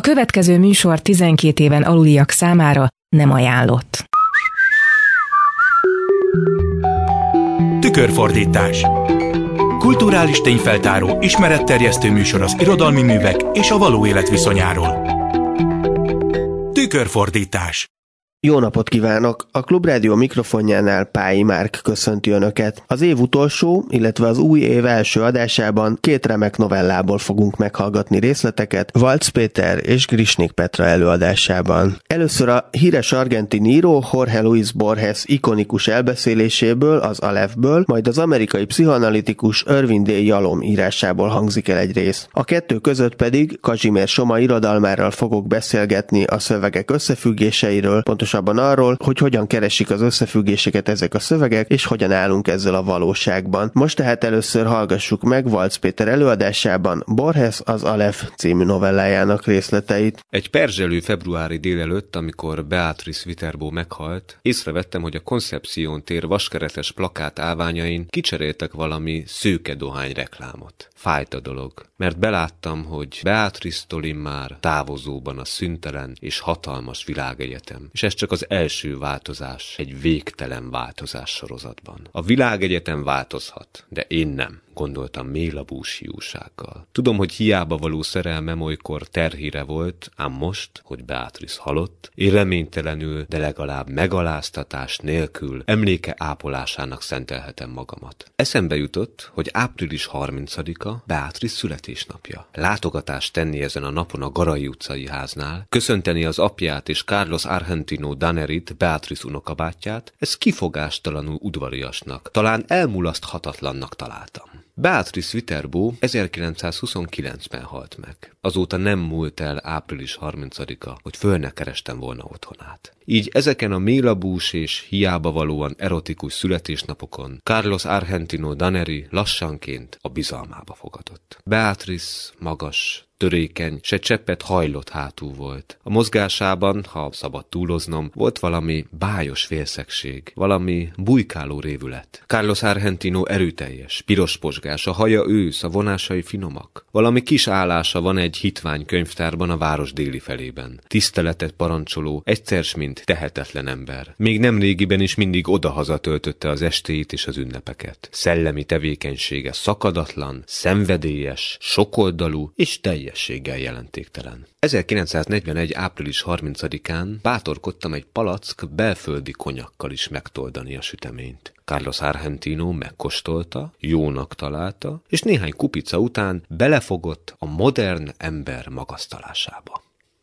A következő műsor 12 éven aluliak számára nem ajánlott. Tükörfordítás Kulturális tényfeltáró, ismeretterjesztő műsor az irodalmi művek és a való élet viszonyáról. Tükörfordítás jó napot kívánok! A Klubrádió mikrofonjánál Pályi Márk köszönti Önöket. Az év utolsó, illetve az új év első adásában két remek novellából fogunk meghallgatni részleteket Valc Péter és Grisnik Petra előadásában. Először a híres argentin író Jorge Luis Borges ikonikus elbeszéléséből, az Alefből, majd az amerikai pszichoanalitikus Irvin D. Jalom írásából hangzik el egy rész. A kettő között pedig Kazsimér Soma irodalmárral fogok beszélgetni a szövegek összefüggéseiről, pontosan pontosabban arról, hogy hogyan keresik az összefüggéseket ezek a szövegek, és hogyan állunk ezzel a valóságban. Most tehát először hallgassuk meg Valc Péter előadásában Borges az Alef című novellájának részleteit. Egy perzselő februári délelőtt, amikor Beatrice Viterbo meghalt, észrevettem, hogy a Concepción tér vaskeretes plakát állványain kicseréltek valami szőke dohány reklámot. Fájt a dolog, mert beláttam, hogy Beatrice Tolin már távozóban a szüntelen és hatalmas világegyetem, és ez csak az első változás egy végtelen változás sorozatban. A világegyetem változhat, de én nem gondoltam mélabús hiúsággal. Tudom, hogy hiába való szerelmem olykor terhire volt, ám most, hogy Beatrice halott, én reménytelenül, de legalább megaláztatás nélkül emléke ápolásának szentelhetem magamat. Eszembe jutott, hogy április 30-a Beatrice születésnapja. Látogatást tenni ezen a napon a Garai utcai háznál, köszönteni az apját és Carlos Argentino Danerit, Beatrice unokabátyját, ez kifogástalanul udvariasnak, talán elmulaszthatatlannak találtam. Beatrice Viterbo 1929-ben halt meg. Azóta nem múlt el április 30-a, hogy föl ne kerestem volna otthonát. Így ezeken a mélabús és hiába valóan erotikus születésnapokon Carlos Argentino Daneri lassanként a bizalmába fogadott. Beatrice magas, törékeny, se cseppet hajlott hátú volt. A mozgásában, ha szabad túloznom, volt valami bájos félszegség, valami bujkáló révület. Carlos Argentino erőteljes, piros posgás, a haja ősz, a vonásai finomak. Valami kis állása van egy hitvány könyvtárban a város déli felében. Tiszteletet parancsoló, egyszer mint tehetetlen ember. Még nem régiben is mindig odahaza töltötte az estéit és az ünnepeket. Szellemi tevékenysége szakadatlan, szenvedélyes, sokoldalú és teljes teljességgel jelentéktelen. 1941. április 30-án bátorkodtam egy palack belföldi konyakkal is megtoldani a süteményt. Carlos Argentino megkóstolta, jónak találta, és néhány kupica után belefogott a modern ember magasztalásába.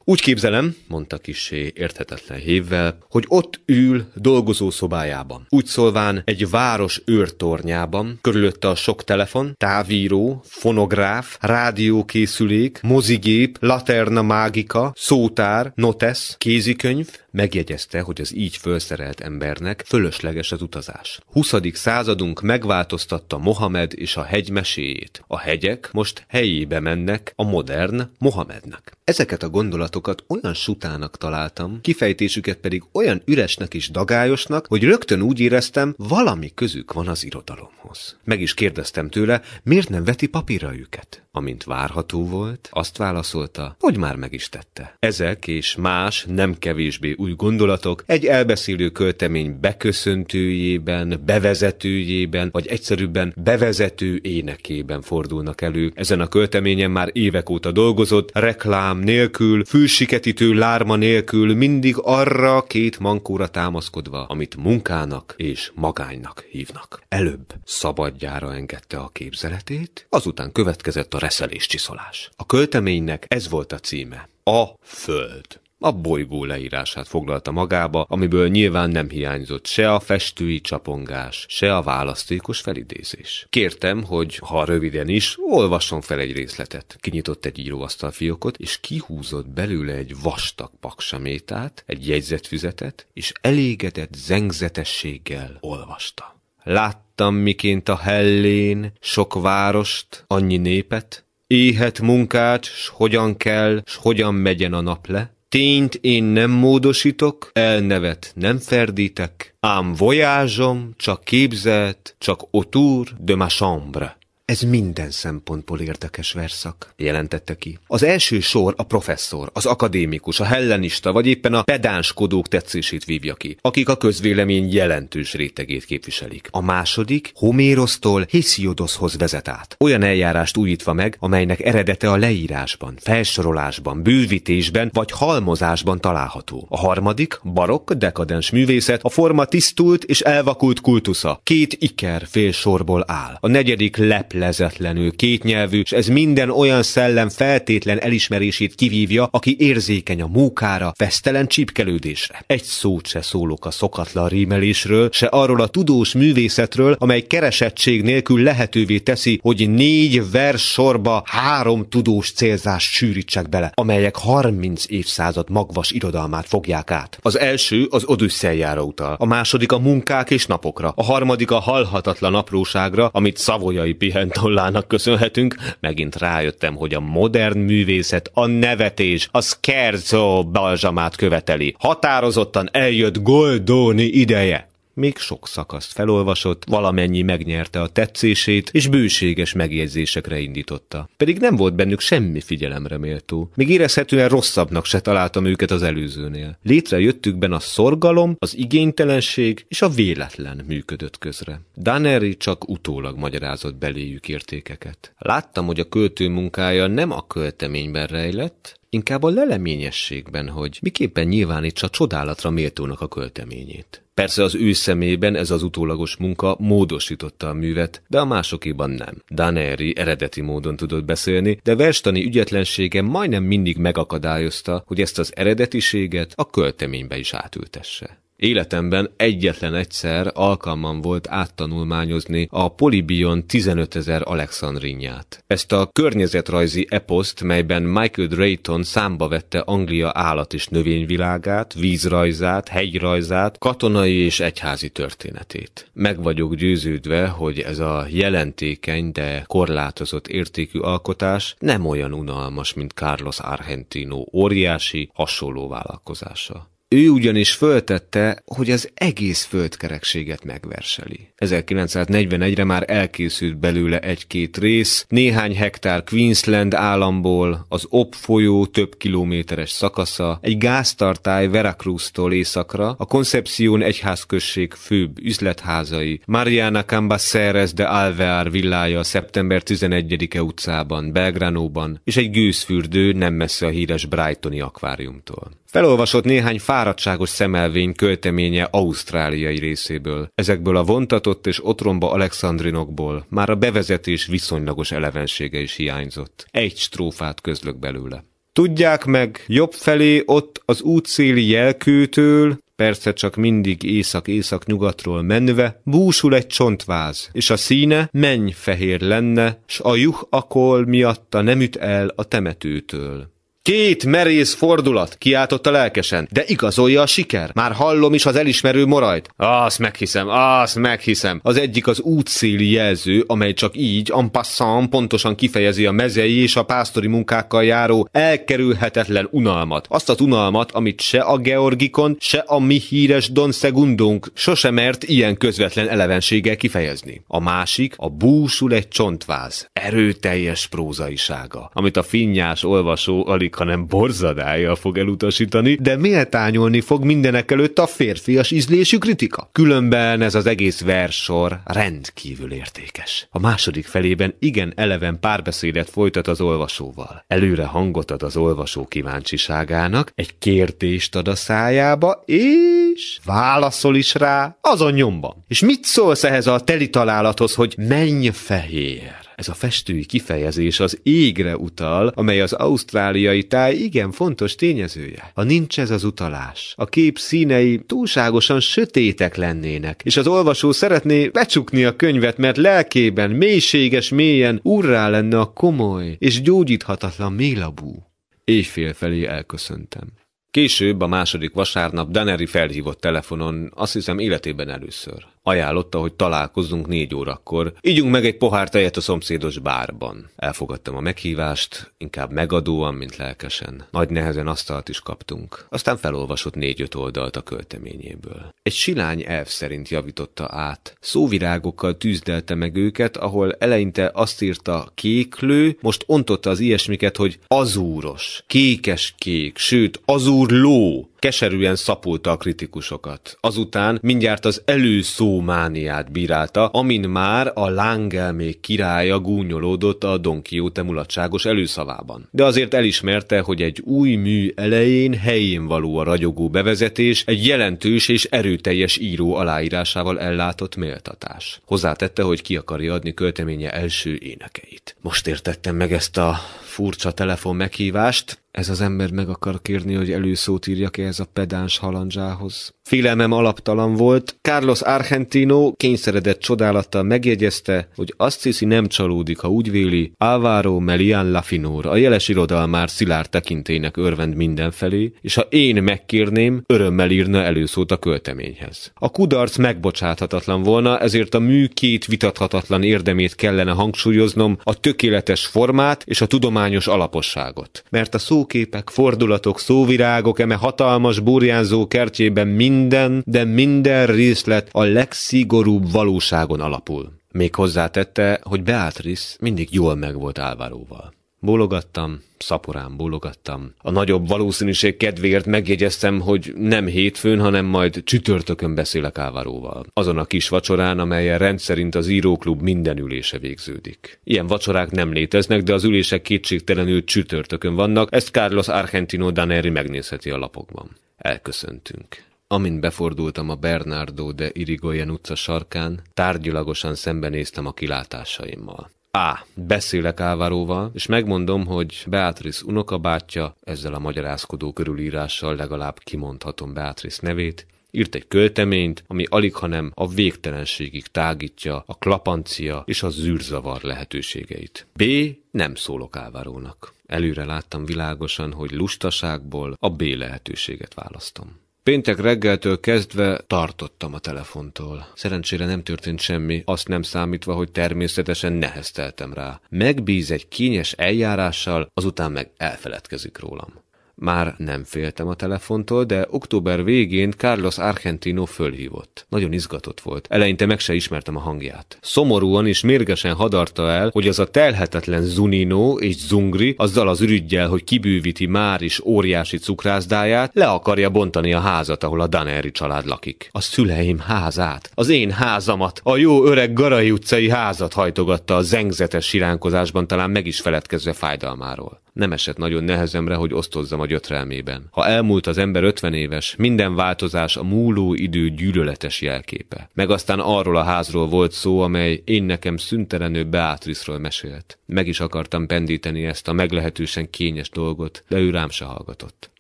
Úgy képzelem, mondta kisé érthetetlen hévvel, hogy ott ül dolgozó szobájában. Úgy szólván egy város őrtornyában, körülötte a sok telefon, távíró, fonográf, rádiókészülék, mozigép, laterna mágika, szótár, notesz, kézikönyv, megjegyezte, hogy az így fölszerelt embernek fölösleges az utazás. 20. századunk megváltoztatta Mohamed és a hegy meséjét. A hegyek most helyébe mennek a modern Mohamednek. Ezeket a gondolatokat olyan sutának találtam, kifejtésüket pedig olyan üresnek és dagályosnak, hogy rögtön úgy éreztem, valami közük van az irodalomhoz. Meg is kérdeztem tőle, miért nem veti papírra őket? Amint várható volt, azt válaszolta, hogy már meg is tette. Ezek és más, nem kevésbé új gondolatok egy elbeszélő költemény beköszöntőjében, bevezetőjében, vagy egyszerűbben bevezető énekében fordulnak elő. Ezen a költeményen már évek óta dolgozott, reklám nélkül, fülsiketítő lárma nélkül, mindig arra két mankóra támaszkodva, amit munkának és magánynak hívnak. Előbb szabadjára engedte a képzeletét, azután következett a reszelés csiszolás. A költeménynek ez volt a címe. A Föld. A bolygó leírását foglalta magába, amiből nyilván nem hiányzott se a festői csapongás, se a választékos felidézés. Kértem, hogy ha röviden is, olvasson fel egy részletet. Kinyitott egy íróasztal fiókot, és kihúzott belőle egy vastag paksamétát, egy jegyzetfüzetet, és elégedett zengzetességgel olvasta. Láttam, miként a hellén sok várost, annyi népet, éhet munkát, s hogyan kell, s hogyan megyen a nap le, Tényt én nem módosítok, elnevet nem ferdítek, ám voyázsom csak képzelt, csak autour de ma chambre. Ez minden szempontból érdekes verszak, jelentette ki. Az első sor a professzor, az akadémikus, a hellenista, vagy éppen a pedánskodók tetszését vívja ki, akik a közvélemény jelentős rétegét képviselik. A második Homérosztól Hesiodoshoz vezet át. Olyan eljárást újítva meg, amelynek eredete a leírásban, felsorolásban, bővítésben vagy halmozásban található. A harmadik barokk, dekadens művészet, a forma tisztult és elvakult kultusza. Két iker fél sorból áll. A negyedik leplezetlenül kétnyelvű, és ez minden olyan szellem feltétlen elismerését kivívja, aki érzékeny a mókára, fesztelen csípkelődésre. Egy szót se szólok a szokatlan rímelésről, se arról a tudós művészetről, amely keresettség nélkül lehetővé teszi, hogy négy vers sorba három tudós célzást sűrítsek bele, amelyek 30 évszázad magvas irodalmát fogják át. Az első az Odüsszeljára utal, a második a munkák és napokra, a harmadik a halhatatlan apróságra, amit szavolyai pihentollának köszönhetünk. Megint rájöttem, hogy a modern művészet a nevetés, a scherzo balzsamát követeli. Határozottan eljött Goldoni ideje még sok szakaszt felolvasott, valamennyi megnyerte a tetszését, és bőséges megjegyzésekre indította. Pedig nem volt bennük semmi figyelemre méltó. Még érezhetően rosszabbnak se találtam őket az előzőnél. Létrejöttükben a szorgalom, az igénytelenség és a véletlen működött közre. Daneri csak utólag magyarázott beléjük értékeket. Láttam, hogy a költő munkája nem a költeményben rejlett, inkább a leleményességben, hogy miképpen nyilvánítsa csodálatra méltónak a költeményét. Persze az ő szemében ez az utólagos munka módosította a művet, de a másokéban nem. Daneri eredeti módon tudott beszélni, de verstani ügyetlensége majdnem mindig megakadályozta, hogy ezt az eredetiséget a költeménybe is átültesse. Életemben egyetlen egyszer alkalmam volt áttanulmányozni a Polybion 15 ezer Alexandrinját. Ezt a környezetrajzi eposzt, melyben Michael Drayton számba vette Anglia állat és növényvilágát, vízrajzát, hegyrajzát, katonai és egyházi történetét. Meg vagyok győződve, hogy ez a jelentékeny, de korlátozott értékű alkotás nem olyan unalmas, mint Carlos Argentino óriási, hasonló vállalkozása. Ő ugyanis föltette, hogy az egész földkerekséget megverseli. 1941-re már elkészült belőle egy-két rész, néhány hektár Queensland államból, az Op folyó több kilométeres szakasza, egy gáztartály Veracruz-tól északra, a Concepción egyházközség főbb üzletházai, Mariana Cambaceres de Alvear villája szeptember 11-e utcában, Belgranóban, és egy gőzfürdő nem messze a híres Brightoni akváriumtól. Felolvasott néhány fáradtságos szemelvény költeménye ausztráliai részéből. Ezekből a vontatott és otromba alexandrinokból már a bevezetés viszonylagos elevensége is hiányzott. Egy strófát közlök belőle. Tudják meg, jobb felé ott az útszéli jelkőtől, persze csak mindig észak-észak-nyugatról menve, búsul egy csontváz, és a színe mennyfehér lenne, s a juh akol miatta nem üt el a temetőtől. Két merész fordulat, kiáltotta lelkesen, de igazolja a siker. Már hallom is az elismerő morajt. Azt meghiszem, azt meghiszem. Az egyik az útszéli jelző, amely csak így, en passant, pontosan kifejezi a mezei és a pásztori munkákkal járó elkerülhetetlen unalmat. Azt az unalmat, amit se a Georgikon, se a mi híres Don Segundónk sosem mert ilyen közvetlen elevenséggel kifejezni. A másik a búsul egy csontváz, erőteljes prózaisága, amit a finnyás olvasó alig hanem borzadája fog elutasítani, de méltányolni fog mindenek előtt a férfias ízlésű kritika. Különben ez az egész versor rendkívül értékes. A második felében igen eleven párbeszédet folytat az olvasóval. Előre hangot ad az olvasó kíváncsiságának, egy kérdést ad a szájába, és válaszol is rá azon nyomban. És mit szólsz ehhez a teli találathoz, hogy menj fehér? Ez a festői kifejezés az égre utal, amely az ausztráliai táj igen fontos tényezője. Ha nincs ez az utalás, a kép színei túlságosan sötétek lennének, és az olvasó szeretné becsukni a könyvet, mert lelkében, mélységes mélyen urrá lenne a komoly és gyógyíthatatlan mélabú. Éjfél felé elköszöntem. Később, a második vasárnap Daneri felhívott telefonon, azt hiszem életében először. Ajánlotta, hogy találkozzunk négy órakor. Ígyunk meg egy pohár tejet a szomszédos bárban. Elfogadtam a meghívást, inkább megadóan, mint lelkesen. Nagy nehezen asztalt is kaptunk. Aztán felolvasott négy-öt oldalt a költeményéből. Egy silány elv szerint javította át. Szóvirágokkal tűzdelte meg őket, ahol eleinte azt írta kéklő, most ontotta az ilyesmiket, hogy azúros, kékes kék, sőt azúrló keserűen szapulta a kritikusokat. Azután mindjárt az előszó mániát bírálta, amin már a lángelmék királya gúnyolódott a Don Quixote mulatságos előszavában. De azért elismerte, hogy egy új mű elején helyén való a ragyogó bevezetés, egy jelentős és erőteljes író aláírásával ellátott méltatás. Hozzátette, hogy ki akarja adni költeménye első énekeit. Most értettem meg ezt a furcsa telefon meghívást, ez az ember meg akar kérni, hogy előszót írjak ehhez a pedáns halandzsához. Félelmem alaptalan volt. Carlos Argentino kényszeredett csodálattal megjegyezte, hogy azt hiszi nem csalódik, ha úgy véli, Álvaro Melian Lafinor, a jeles irodalmár szilárd tekintének örvend mindenfelé, és ha én megkérném, örömmel írna előszót a költeményhez. A kudarc megbocsáthatatlan volna, ezért a mű két vitathatatlan érdemét kellene hangsúlyoznom, a tökéletes formát és a tudományos alaposságot. Mert a szó szóképek, fordulatok, szóvirágok eme hatalmas burjánzó kertjében minden, de minden részlet a legszigorúbb valóságon alapul. Még hozzátette, hogy Beatrice mindig jól meg volt Álvaróval. Bólogattam, szaporán bólogattam. A nagyobb valószínűség kedvéért megjegyeztem, hogy nem hétfőn, hanem majd csütörtökön beszélek Ávaróval. Azon a kis vacsorán, amelyen rendszerint az íróklub minden ülése végződik. Ilyen vacsorák nem léteznek, de az ülések kétségtelenül csütörtökön vannak, ezt Carlos Argentino Daneri megnézheti a lapokban. Elköszöntünk. Amint befordultam a Bernardo de Irigoyen utca sarkán, tárgyilagosan szembenéztem a kilátásaimmal. A. Beszélek Áváróval, és megmondom, hogy Beatrice unokabátyja, ezzel a magyarázkodó körülírással legalább kimondhatom Beatrice nevét, írt egy költeményt, ami alig hanem a végtelenségig tágítja a klapancia és a zűrzavar lehetőségeit. B. Nem szólok Ávárónak. Előre láttam világosan, hogy lustaságból a B lehetőséget választom. Péntek reggeltől kezdve tartottam a telefontól. Szerencsére nem történt semmi, azt nem számítva, hogy természetesen nehezteltem rá. Megbíz egy kényes eljárással, azután meg elfeledkezik rólam. Már nem féltem a telefontól, de október végén Carlos Argentino fölhívott. Nagyon izgatott volt. Eleinte meg se ismertem a hangját. Szomorúan és mérgesen hadarta el, hogy az a telhetetlen Zunino és Zungri azzal az ürügyjel, hogy kibővíti már is óriási cukrászdáját, le akarja bontani a házat, ahol a Daneri család lakik. A szüleim házát, az én házamat, a jó öreg Garai utcai házat hajtogatta a zengzetes siránkozásban talán meg is feledkezve fájdalmáról nem esett nagyon nehezemre, hogy osztozzam a gyötrelmében. Ha elmúlt az ember ötven éves, minden változás a múló idő gyűlöletes jelképe. Meg aztán arról a házról volt szó, amely én nekem szüntelenő Beatrice-ról mesélt. Meg is akartam pendíteni ezt a meglehetősen kényes dolgot, de ő rám se hallgatott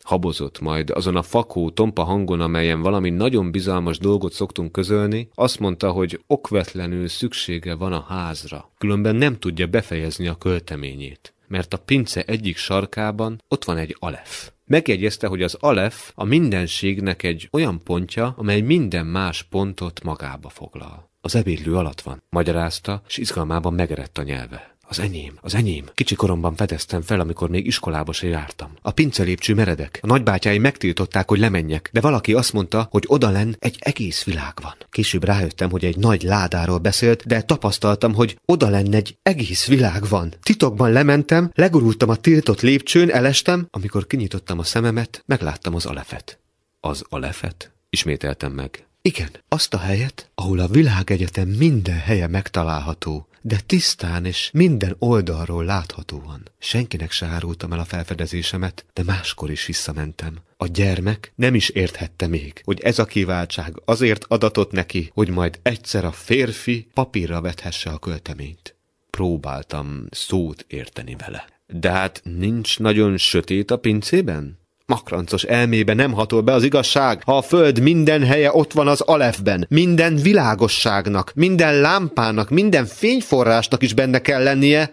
habozott, majd azon a fakó, tompa hangon, amelyen valami nagyon bizalmas dolgot szoktunk közölni, azt mondta, hogy okvetlenül szüksége van a házra, különben nem tudja befejezni a költeményét mert a pince egyik sarkában ott van egy alef. Megjegyezte, hogy az alef a mindenségnek egy olyan pontja, amely minden más pontot magába foglal. Az ebédlő alatt van, magyarázta, és izgalmában megerett a nyelve. Az enyém, az enyém. Kicsi koromban fedeztem fel, amikor még iskolába se jártam. A pincelépcső meredek. A nagybátyáim megtiltották, hogy lemenjek, de valaki azt mondta, hogy odalen egy egész világ van. Később rájöttem, hogy egy nagy ládáról beszélt, de tapasztaltam, hogy odalen egy egész világ van. Titokban lementem, legurultam a tiltott lépcsőn, elestem, amikor kinyitottam a szememet, megláttam az alefet. Az alefet? Ismételtem meg. Igen, azt a helyet, ahol a világegyetem minden helye megtalálható, de tisztán és minden oldalról láthatóan. Senkinek se árultam el a felfedezésemet, de máskor is visszamentem. A gyermek nem is érthette még, hogy ez a kiváltság azért adatott neki, hogy majd egyszer a férfi papírra vethesse a költeményt. Próbáltam szót érteni vele. De hát nincs nagyon sötét a pincében? Makrancos elmébe nem hatol be az igazság, ha a föld minden helye ott van az alefben, minden világosságnak, minden lámpának, minden fényforrásnak is benne kell lennie.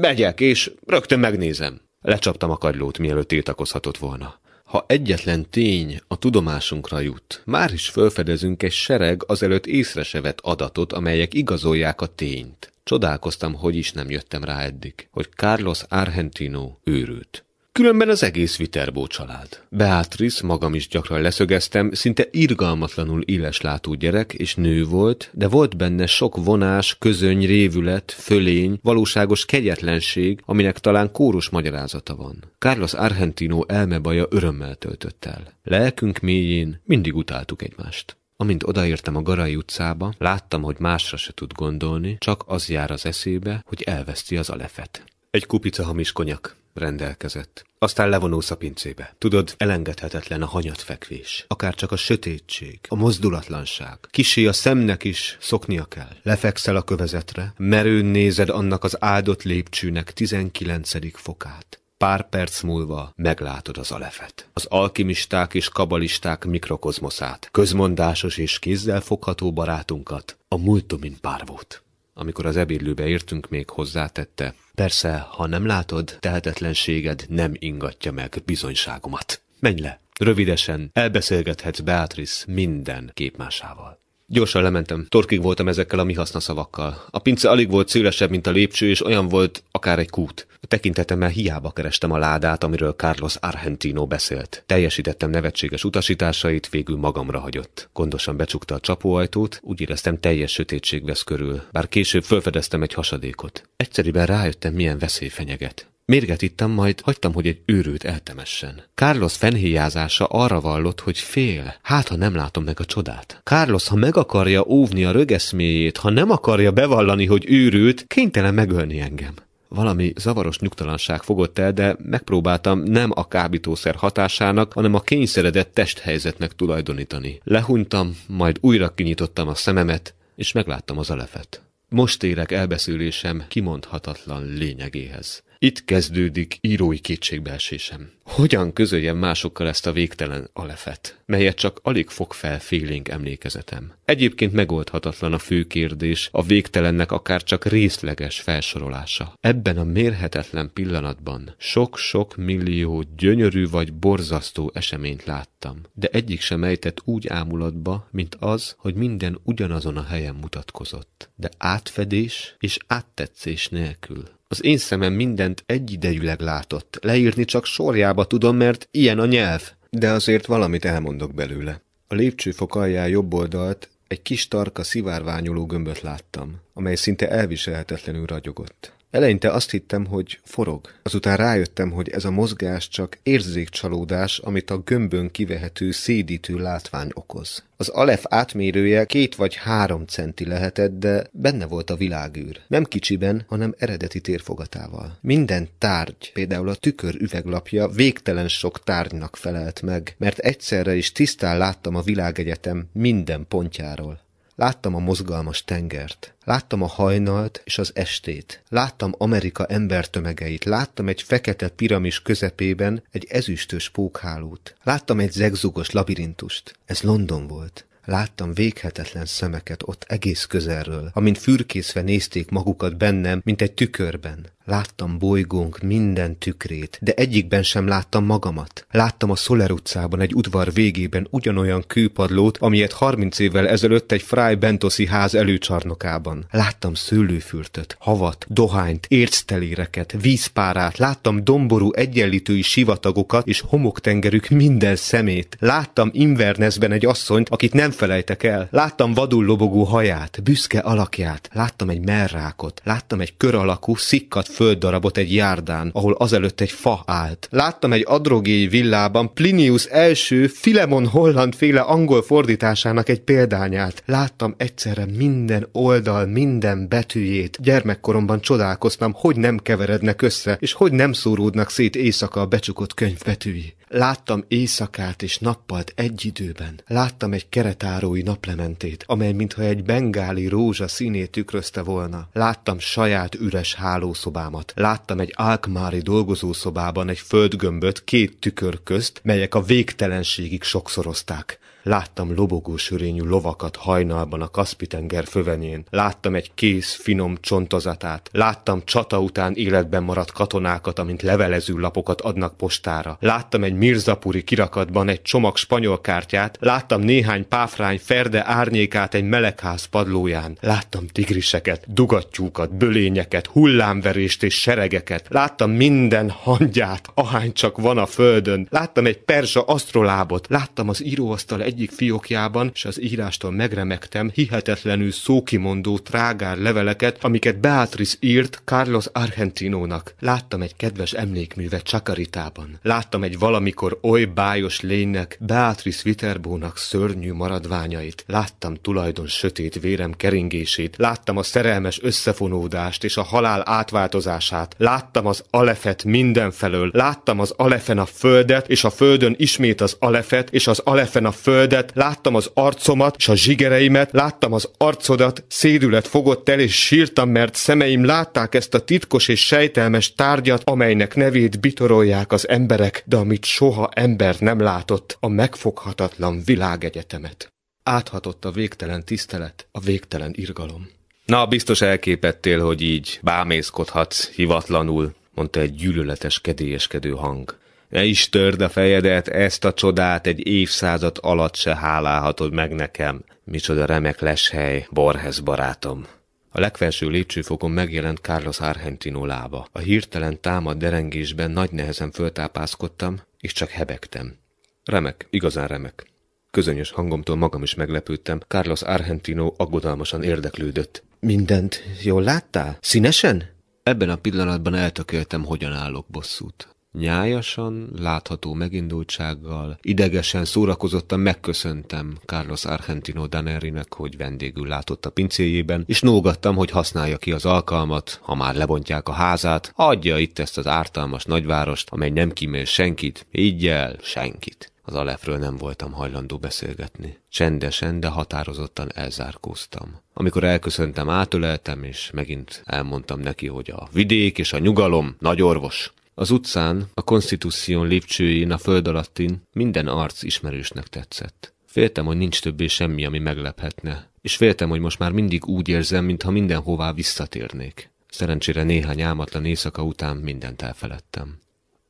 Megyek, és rögtön megnézem. Lecsaptam a kagylót, mielőtt tiltakozhatott volna. Ha egyetlen tény a tudomásunkra jut, már is felfedezünk egy sereg azelőtt észre se vett adatot, amelyek igazolják a tényt. Csodálkoztam, hogy is nem jöttem rá eddig, hogy Carlos Argentino őrült. Különben az egész Viterbó család. Beatrice, magam is gyakran leszögeztem, szinte irgalmatlanul látú gyerek és nő volt, de volt benne sok vonás, közöny, révület, fölény, valóságos kegyetlenség, aminek talán kórus magyarázata van. Carlos Argentino elmebaja örömmel töltött el. Lelkünk mélyén mindig utáltuk egymást. Amint odaértem a Garai utcába, láttam, hogy másra se tud gondolni, csak az jár az eszébe, hogy elveszti az alefet. Egy kupica hamis konyak rendelkezett. Aztán levonulsz a pincébe. Tudod, elengedhetetlen a hanyatfekvés. Akár csak a sötétség, a mozdulatlanság. Kisé a szemnek is szoknia kell. Lefekszel a kövezetre, merőn nézed annak az áldott lépcsőnek tizenkilencedik fokát. Pár perc múlva meglátod az alefet. Az alkimisták és kabalisták mikrokozmoszát, közmondásos és kézzel fogható barátunkat, a multumin párvót. Amikor az ebédlőbe értünk, még hozzátette, Persze, ha nem látod, tehetetlenséged nem ingatja meg bizonyságomat. Menj le! Rövidesen elbeszélgethetsz Beatrice minden képmásával. Gyorsan lementem, torkig voltam ezekkel a mi szavakkal. A pince alig volt szélesebb, mint a lépcső, és olyan volt akár egy kút. A tekintetemmel hiába kerestem a ládát, amiről Carlos Argentino beszélt. Teljesítettem nevetséges utasításait, végül magamra hagyott. Gondosan becsukta a csapóajtót, úgy éreztem teljes sötétség vesz körül, bár később felfedeztem egy hasadékot. Egyszerűen rájöttem, milyen veszély fenyeget. Mérget ittam, majd hagytam, hogy egy őrült eltemessen. Carlos fenhéjázása arra vallott, hogy fél, hát ha nem látom meg a csodát. Carlos, ha meg akarja óvni a rögeszméjét, ha nem akarja bevallani, hogy őrült, kénytelen megölni engem. Valami zavaros nyugtalanság fogott el, de megpróbáltam nem a kábítószer hatásának, hanem a kényszeredett testhelyzetnek tulajdonítani. Lehunytam, majd újra kinyitottam a szememet, és megláttam az alefet. Most érek elbeszélésem kimondhatatlan lényegéhez. Itt kezdődik írói kétségbeesésem. Hogyan közöljem másokkal ezt a végtelen alefet, melyet csak alig fog fel félénk emlékezetem? Egyébként megoldhatatlan a fő kérdés, a végtelennek akár csak részleges felsorolása. Ebben a mérhetetlen pillanatban sok-sok millió gyönyörű vagy borzasztó eseményt láttam, de egyik sem ejtett úgy ámulatba, mint az, hogy minden ugyanazon a helyen mutatkozott, de átfedés és áttetszés nélkül. Az én szemem mindent egyidejűleg látott. Leírni csak sorjába tudom, mert ilyen a nyelv. De azért valamit elmondok belőle. A lépcsőfok alján jobb oldalt egy kis tarka szivárványoló gömböt láttam, amely szinte elviselhetetlenül ragyogott. Eleinte azt hittem, hogy forog. Azután rájöttem, hogy ez a mozgás csak érzékcsalódás, amit a gömbön kivehető szédítő látvány okoz. Az Alef átmérője két vagy három centi lehetett, de benne volt a világűr. Nem kicsiben, hanem eredeti térfogatával. Minden tárgy, például a tükör üveglapja végtelen sok tárgynak felelt meg, mert egyszerre is tisztán láttam a világegyetem minden pontjáról. Láttam a mozgalmas tengert, láttam a hajnalt és az estét, láttam Amerika embertömegeit, láttam egy fekete piramis közepében egy ezüstös pókhálót, láttam egy zegzugos labirintust. Ez London volt. Láttam véghetetlen szemeket ott egész közelről, amint fürkészve nézték magukat bennem, mint egy tükörben. Láttam bolygónk minden tükrét, de egyikben sem láttam magamat. Láttam a Szoler utcában egy udvar végében ugyanolyan kőpadlót, amilyet harminc évvel ezelőtt egy Fry Bentoszi ház előcsarnokában. Láttam szőlőfürtöt, havat, dohányt, ércteléreket, vízpárát, láttam domború egyenlítői sivatagokat és homoktengerük minden szemét. Láttam Invernessben egy asszonyt, akit nem felejtek el. Láttam vadul lobogó haját, büszke alakját, láttam egy merrákot, láttam egy kör alakú, szikkat földdarabot egy járdán, ahol azelőtt egy fa állt. Láttam egy adrogéi villában Plinius első Filemon Holland féle angol fordításának egy példányát. Láttam egyszerre minden oldal, minden betűjét. Gyermekkoromban csodálkoztam, hogy nem keverednek össze, és hogy nem szóródnak szét éjszaka a becsukott könyv betűi. Láttam éjszakát és nappalt egy időben. Láttam egy keretárói naplementét, amely mintha egy bengáli rózsa színét tükrözte volna. Láttam saját üres hálószobámat. Láttam egy alkmári dolgozószobában egy földgömböt két tükör közt, melyek a végtelenségig sokszorozták. Láttam lobogó sörényű lovakat hajnalban a Kaszpi-tenger fövenyén. Láttam egy kész, finom csontozatát. Láttam csata után életben maradt katonákat, amint levelező lapokat adnak postára. Láttam egy Mirzapuri kirakatban egy csomag spanyol kártyát. Láttam néhány páfrány ferde árnyékát egy melegház padlóján. Láttam tigriseket, dugattyúkat, bölényeket, hullámverést és seregeket. Láttam minden hangyát, ahány csak van a földön. Láttam egy perzsa asztrolábot. Láttam az íróasztal egyik fiókjában, és az írástól megremegtem, hihetetlenül szókimondó trágár leveleket, amiket Beatrice írt Carlos Argentinónak. Láttam egy kedves emlékművet Csakaritában. Láttam egy valamikor oly bájos lénynek, Beatrice Viterbónak szörnyű maradványait. Láttam tulajdon sötét vérem keringését. Láttam a szerelmes összefonódást és a halál átváltozását. Láttam az alefet mindenfelől. Láttam az alefen a földet, és a földön ismét az alefet, és az alefen a földet. Láttam az arcomat, és a zsigereimet. Láttam az arcodat, szédület fogott el, és sírtam, mert szemeim látták ezt a titkos és sejtelmes tárgyat, amelynek nevét bitorolják az emberek, de amit soha ember nem látott, a megfoghatatlan világegyetemet. Áthatott a végtelen tisztelet, a végtelen irgalom. Na, biztos elképettél, hogy így bámészkodhatsz hivatlanul, mondta egy gyűlöletes, kedélyeskedő hang. Ne is törd a fejedet, ezt a csodát egy évszázad alatt se hálálhatod meg nekem. Micsoda remek leshely, Borhez barátom. A legfelső lépcsőfokon megjelent Carlos Argentino lába. A hirtelen támad derengésben nagy nehezen föltápászkodtam, és csak hebegtem. Remek, igazán remek. Közönyös hangomtól magam is meglepődtem. Carlos Argentino aggodalmasan érdeklődött. Mindent jól láttál? Színesen? Ebben a pillanatban eltökéltem, hogyan állok bosszút. Nyájasan, látható megindultsággal, idegesen szórakozottan megköszöntem Carlos Argentino Danerinek, hogy vendégül látott a pincéjében, és nógattam, hogy használja ki az alkalmat, ha már lebontják a házát, adja itt ezt az ártalmas nagyvárost, amely nem kímél senkit, így el senkit. Az Alefről nem voltam hajlandó beszélgetni. Csendesen, de határozottan elzárkóztam. Amikor elköszöntem, átöleltem, és megint elmondtam neki, hogy a vidék és a nyugalom nagy orvos. Az utcán, a konstitúción lépcsőjén, a föld alattin minden arc ismerősnek tetszett. Féltem, hogy nincs többé semmi, ami meglephetne, és féltem, hogy most már mindig úgy érzem, mintha mindenhová visszatérnék. Szerencsére néhány álmatlan éjszaka után mindent elfeledtem.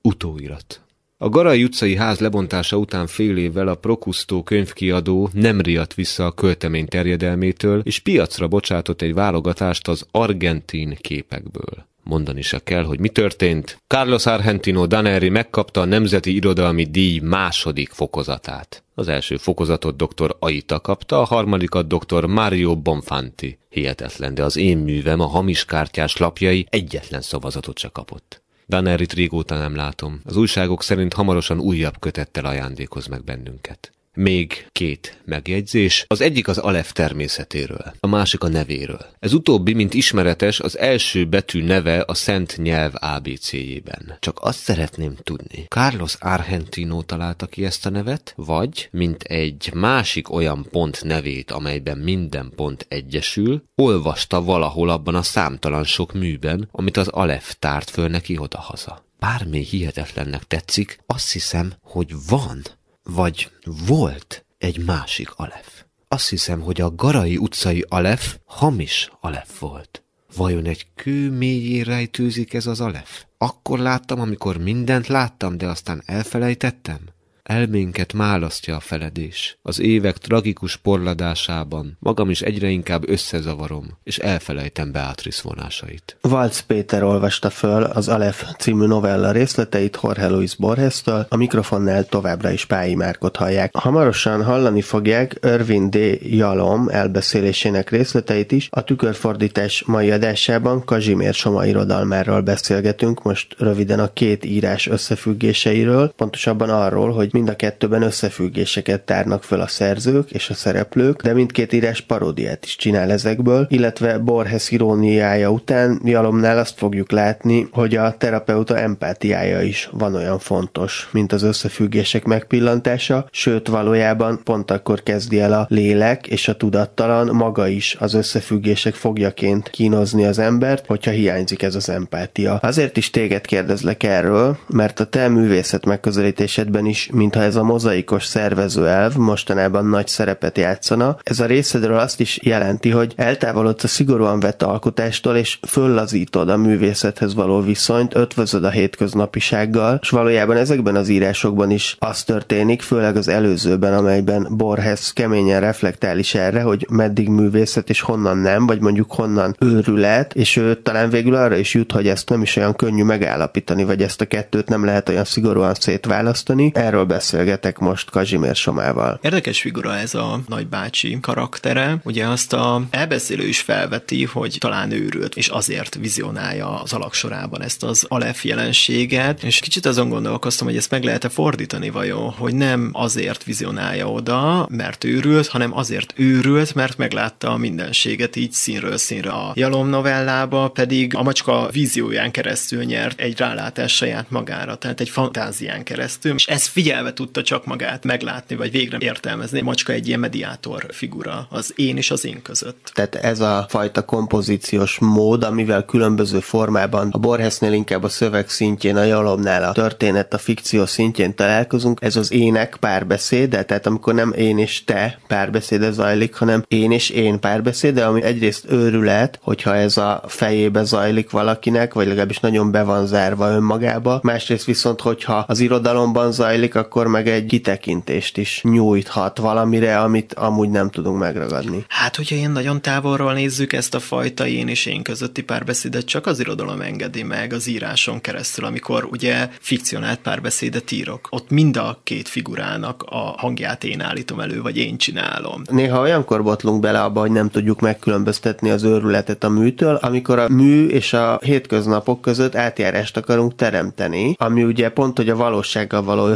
Utóirat. A Garai utcai ház lebontása után fél évvel a Prokusztó könyvkiadó nem riadt vissza a költemény terjedelmétől, és piacra bocsátott egy válogatást az argentin képekből. Mondani se kell, hogy mi történt. Carlos Argentino Daneri megkapta a Nemzeti Irodalmi Díj második fokozatát. Az első fokozatot dr. Aita kapta, a harmadikat dr. Mario Bonfanti. Hihetetlen, de az én művem, a hamis kártyás lapjai egyetlen szavazatot se kapott. Danerit régóta nem látom. Az újságok szerint hamarosan újabb kötettel ajándékoz meg bennünket. Még két megjegyzés. Az egyik az Alef természetéről, a másik a nevéről. Ez utóbbi, mint ismeretes, az első betű neve a szent nyelv ABC-jében. Csak azt szeretném tudni, Carlos Argentino találta ki ezt a nevet, vagy, mint egy másik olyan pont nevét, amelyben minden pont egyesül, olvasta valahol abban a számtalan sok műben, amit az Alef tárt föl neki odahaza. Bármi hihetetlennek tetszik, azt hiszem, hogy van vagy volt egy másik Alef. Azt hiszem, hogy a Garai utcai Alef hamis Alef volt. Vajon egy kő mélyén rejtőzik ez az Alef? Akkor láttam, amikor mindent láttam, de aztán elfelejtettem? Elménket málasztja a feledés. Az évek tragikus porladásában magam is egyre inkább összezavarom, és elfelejtem Beatrice vonásait. Valc Péter olvasta föl az Alef című novella részleteit Jorge Luis Borges-től, a mikrofonnál továbbra is Pályi Márkot hallják. Hamarosan hallani fogják Irvin D. Jalom elbeszélésének részleteit is. A tükörfordítás mai adásában Kazsimér Soma irodalmáról beszélgetünk, most röviden a két írás összefüggéseiről, pontosabban arról, hogy mind a kettőben összefüggéseket tárnak föl a szerzők és a szereplők, de mindkét írás paródiát is csinál ezekből, illetve Borges iróniája után Jalomnál azt fogjuk látni, hogy a terapeuta empátiája is van olyan fontos, mint az összefüggések megpillantása, sőt valójában pont akkor kezdi el a lélek és a tudattalan maga is az összefüggések fogjaként kínozni az embert, hogyha hiányzik ez az empátia. Azért is téged kérdezlek erről, mert a te művészet megközelítésedben is mintha ez a mozaikos szervező elv mostanában nagy szerepet játszana. Ez a részedről azt is jelenti, hogy eltávolodsz a szigorúan vett alkotástól, és föllazítod a művészethez való viszonyt, ötvözöd a hétköznapisággal, és valójában ezekben az írásokban is az történik, főleg az előzőben, amelyben Borges keményen reflektál is erre, hogy meddig művészet és honnan nem, vagy mondjuk honnan őrület, és ő talán végül arra is jut, hogy ezt nem is olyan könnyű megállapítani, vagy ezt a kettőt nem lehet olyan szigorúan szétválasztani. Erről beszélgetek most Kazsimér Somával. Érdekes figura ez a nagybácsi karaktere. Ugye azt a elbeszélő is felveti, hogy talán őrült, és azért vizionálja az alak sorában ezt az Alef jelenséget, és kicsit azon gondolkoztam, hogy ezt meg lehet-e fordítani vajon, hogy nem azért vizionálja oda, mert őrült, hanem azért őrült, mert meglátta a mindenséget így színről színre a Jalom novellába, pedig a macska vízióján keresztül nyert egy rálátás saját magára, tehát egy fantázián keresztül, és ezt figyelve tudta csak magát meglátni, vagy végre értelmezni. Macska egy ilyen mediátor figura az én és az én között. Tehát ez a fajta kompozíciós mód, amivel különböző formában a Borgesnél inkább a szöveg szintjén, a Jalomnál a történet, a fikció szintjén találkozunk, ez az ének párbeszéde, tehát amikor nem én és te párbeszéde zajlik, hanem én és én párbeszéde, ami egyrészt őrület, hogyha ez a fejébe zajlik valakinek, vagy legalábbis nagyon be van zárva önmagába, másrészt viszont, hogyha az irodalomban zajlik, akkor meg egy kitekintést is nyújthat valamire, amit amúgy nem tudunk megragadni. Hát, hogyha ilyen nagyon távolról nézzük ezt a fajta én és én közötti párbeszédet, csak az irodalom engedi meg az íráson keresztül, amikor ugye fikcionált párbeszédet írok. Ott mind a két figurának a hangját én állítom elő, vagy én csinálom. Néha olyankor botlunk bele abba, hogy nem tudjuk megkülönböztetni az őrületet a műtől, amikor a mű és a hétköznapok között átjárást akarunk teremteni, ami ugye pont, hogy a valósággal való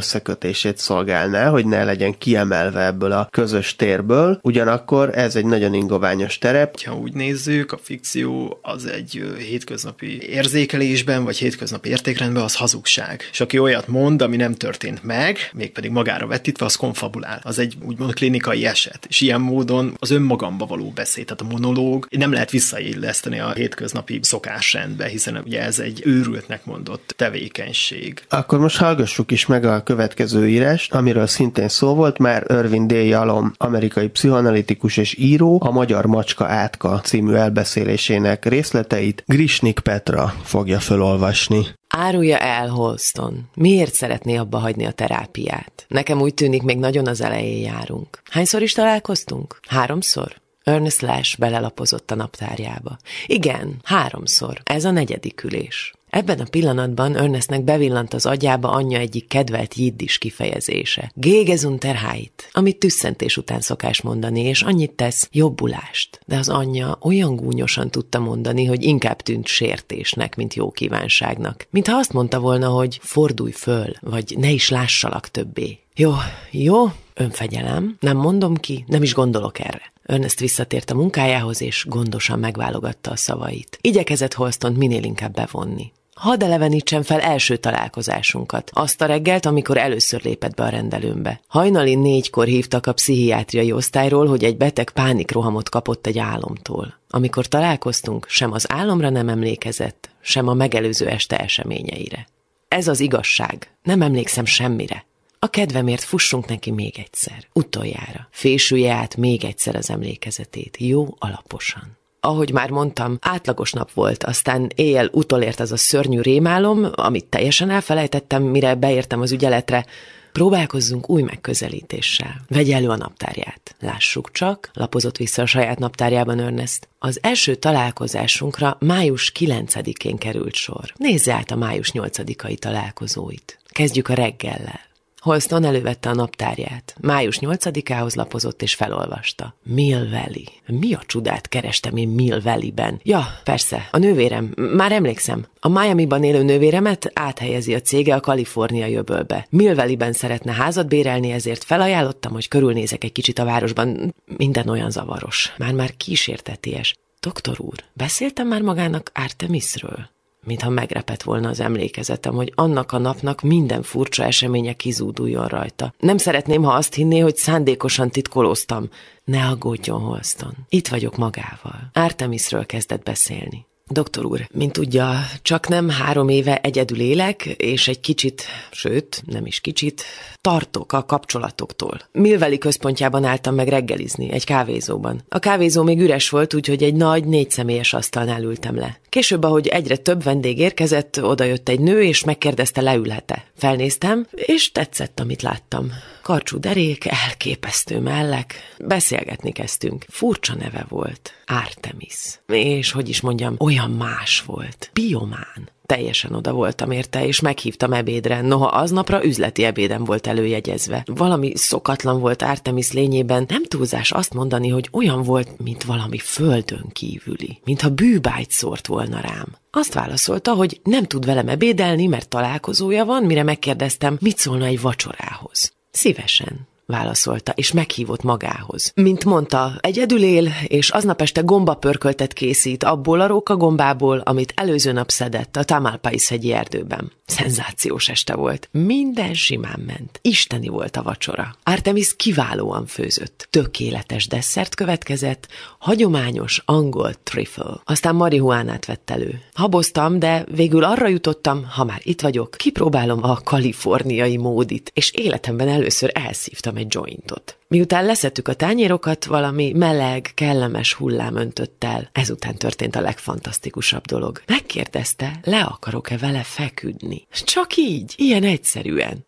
összekötését szolgálná, hogy ne legyen kiemelve ebből a közös térből, ugyanakkor ez egy nagyon ingoványos terep. Ha úgy nézzük, a fikció az egy hétköznapi érzékelésben, vagy hétköznapi értékrendben az hazugság. És aki olyat mond, ami nem történt meg, mégpedig magára vetítve, az konfabulál. Az egy úgymond klinikai eset. És ilyen módon az önmagamba való beszéd, tehát a monológ nem lehet visszailleszteni a hétköznapi szokásrendbe, hiszen ugye ez egy őrültnek mondott tevékenység. Akkor most hallgassuk is meg a következő írást, amiről szintén szó volt, már Irvin D. Jalom, amerikai pszichoanalitikus és író, a Magyar Macska Átka című elbeszélésének részleteit Grisnik Petra fogja felolvasni. Árulja el, Holston. Miért szeretné abba hagyni a terápiát? Nekem úgy tűnik, még nagyon az elején járunk. Hányszor is találkoztunk? Háromszor? Ernest Lash belelapozott a naptárjába. Igen, háromszor. Ez a negyedik ülés. Ebben a pillanatban Ernestnek bevillant az agyába anyja egyik kedvelt jiddis kifejezése. Gégesunterheit, amit tüsszentés után szokás mondani, és annyit tesz, jobbulást. De az anyja olyan gúnyosan tudta mondani, hogy inkább tűnt sértésnek, mint jó kívánságnak. Mintha azt mondta volna, hogy fordulj föl, vagy ne is lássalak többé. Jó, jó, önfegyelem, nem mondom ki, nem is gondolok erre. Ernest visszatért a munkájához, és gondosan megválogatta a szavait. Igyekezett Holstont minél inkább bevonni. Hadd elevenítsen fel első találkozásunkat, azt a reggelt, amikor először lépett be a rendelőmbe. Hajnali négykor hívtak a pszichiátriai osztályról, hogy egy beteg pánikrohamot kapott egy álomtól. Amikor találkoztunk, sem az álomra nem emlékezett, sem a megelőző este eseményeire. Ez az igazság. Nem emlékszem semmire. A kedvemért fussunk neki még egyszer, utoljára. Fésülje át még egyszer az emlékezetét, jó alaposan. Ahogy már mondtam, átlagos nap volt, aztán éjjel utolért az a szörnyű rémálom, amit teljesen elfelejtettem, mire beértem az ügyeletre, Próbálkozzunk új megközelítéssel. Vegye elő a naptárját. Lássuk csak, lapozott vissza a saját naptárjában Ernest. Az első találkozásunkra május 9-én került sor. Nézze át a május 8-ai találkozóit. Kezdjük a reggellel. Holston elővette a naptárját. Május 8-ához lapozott és felolvasta. Mill Valley. Mi a csodát kerestem én Mill Valley-ben? Ja, persze, a nővérem. Már emlékszem. A Miami-ban élő nővéremet áthelyezi a cége a Kalifornia öbölbe. Mill Valley-ben szeretne házat bérelni, ezért felajánlottam, hogy körülnézek egy kicsit a városban. Minden olyan zavaros. Már-már kísérteties. Doktor úr, beszéltem már magának Artemisről? Mintha megrepett volna az emlékezetem, hogy annak a napnak minden furcsa eseménye kizúduljon rajta. Nem szeretném, ha azt hinné, hogy szándékosan titkolóztam. Ne aggódjon, Holston. Itt vagyok magával. Artemisről kezdett beszélni. Doktor úr, mint tudja, csak nem három éve egyedül élek, és egy kicsit, sőt, nem is kicsit, tartok a kapcsolatoktól. Milveli központjában álltam meg reggelizni, egy kávézóban. A kávézó még üres volt, úgyhogy egy nagy, négy személyes asztalnál ültem le. Később, ahogy egyre több vendég érkezett, odajött egy nő, és megkérdezte, leülhet-e. Felnéztem, és tetszett, amit láttam. Karcsú derék, elképesztő mellek. Beszélgetni kezdtünk. Furcsa neve volt. Artemis. És hogy is mondjam, olyan más volt. Biomán teljesen oda voltam érte, és meghívtam ebédre, noha aznapra üzleti ebédem volt előjegyezve. Valami szokatlan volt Artemis lényében, nem túlzás azt mondani, hogy olyan volt, mint valami földön kívüli, mintha bűbájt szórt volna rám. Azt válaszolta, hogy nem tud velem ebédelni, mert találkozója van, mire megkérdeztem, mit szólna egy vacsorához. Szívesen válaszolta, és meghívott magához. Mint mondta, egyedül él, és aznap este gombapörköltet készít abból a róka gombából, amit előző nap szedett a Tamalpais hegyi erdőben. Szenzációs este volt. Minden simán ment. Isteni volt a vacsora. Artemis kiválóan főzött. Tökéletes desszert következett, hagyományos angol trifle. Aztán marihuánát vett elő. Haboztam, de végül arra jutottam, ha már itt vagyok, kipróbálom a kaliforniai módit, és életemben először elszívtam egy jointot. Miután leszettük a tányérokat, valami meleg, kellemes hullám öntött el. Ezután történt a legfantasztikusabb dolog. Megkérdezte, le akarok-e vele feküdni. Csak így, ilyen egyszerűen.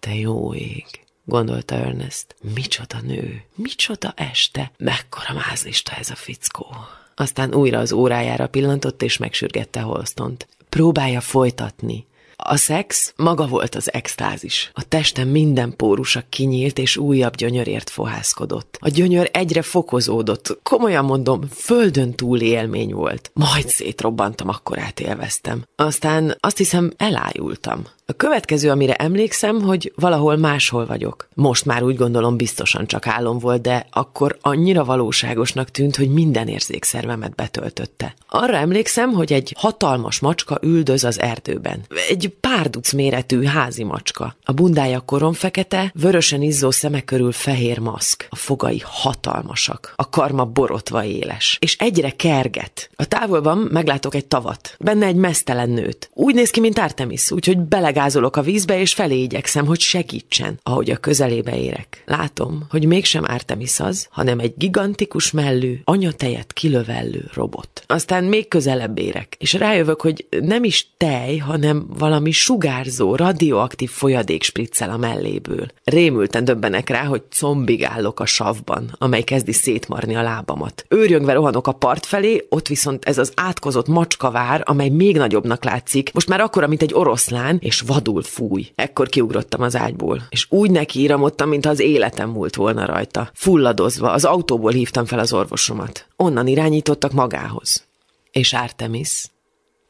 Te jó ég, gondolta Ernest. Micsoda nő, micsoda este, mekkora mázlista ez a fickó. Aztán újra az órájára pillantott és megsürgette Holstont. Próbálja folytatni, a szex maga volt az extázis. A testem minden pórusa kinyílt, és újabb gyönyörért fohászkodott. A gyönyör egyre fokozódott. Komolyan mondom, földön túli élmény volt. Majd szétrobbantam, akkor átélveztem. Aztán azt hiszem elájultam. A következő, amire emlékszem, hogy valahol máshol vagyok. Most már úgy gondolom biztosan csak álom volt, de akkor annyira valóságosnak tűnt, hogy minden érzékszervemet betöltötte. Arra emlékszem, hogy egy hatalmas macska üldöz az erdőben. Egy párduc méretű házi macska. A bundája koron fekete, vörösen izzó szemek körül fehér maszk. A fogai hatalmasak. A karma borotva éles. És egyre kerget. A távolban meglátok egy tavat. Benne egy mesztelen nőt. Úgy néz ki, mint Artemis, úgyhogy beleg Belegázolok a vízbe, és felé igyekszem, hogy segítsen, ahogy a közelébe érek. Látom, hogy mégsem Artemis az, hanem egy gigantikus mellű, anyatejet kilövellő robot. Aztán még közelebb érek, és rájövök, hogy nem is tej, hanem valami sugárzó, radioaktív folyadék spriccel a melléből. Rémülten döbbenek rá, hogy combig állok a savban, amely kezdi szétmarni a lábamat. Őrjöngve rohanok a part felé, ott viszont ez az átkozott macska vár, amely még nagyobbnak látszik, most már akkora, mint egy oroszlán, és vadul fúj. Ekkor kiugrottam az ágyból, és úgy nekiíramodtam, mintha az életem múlt volna rajta. Fulladozva, az autóból hívtam fel az orvosomat. Onnan irányítottak magához. És Artemis?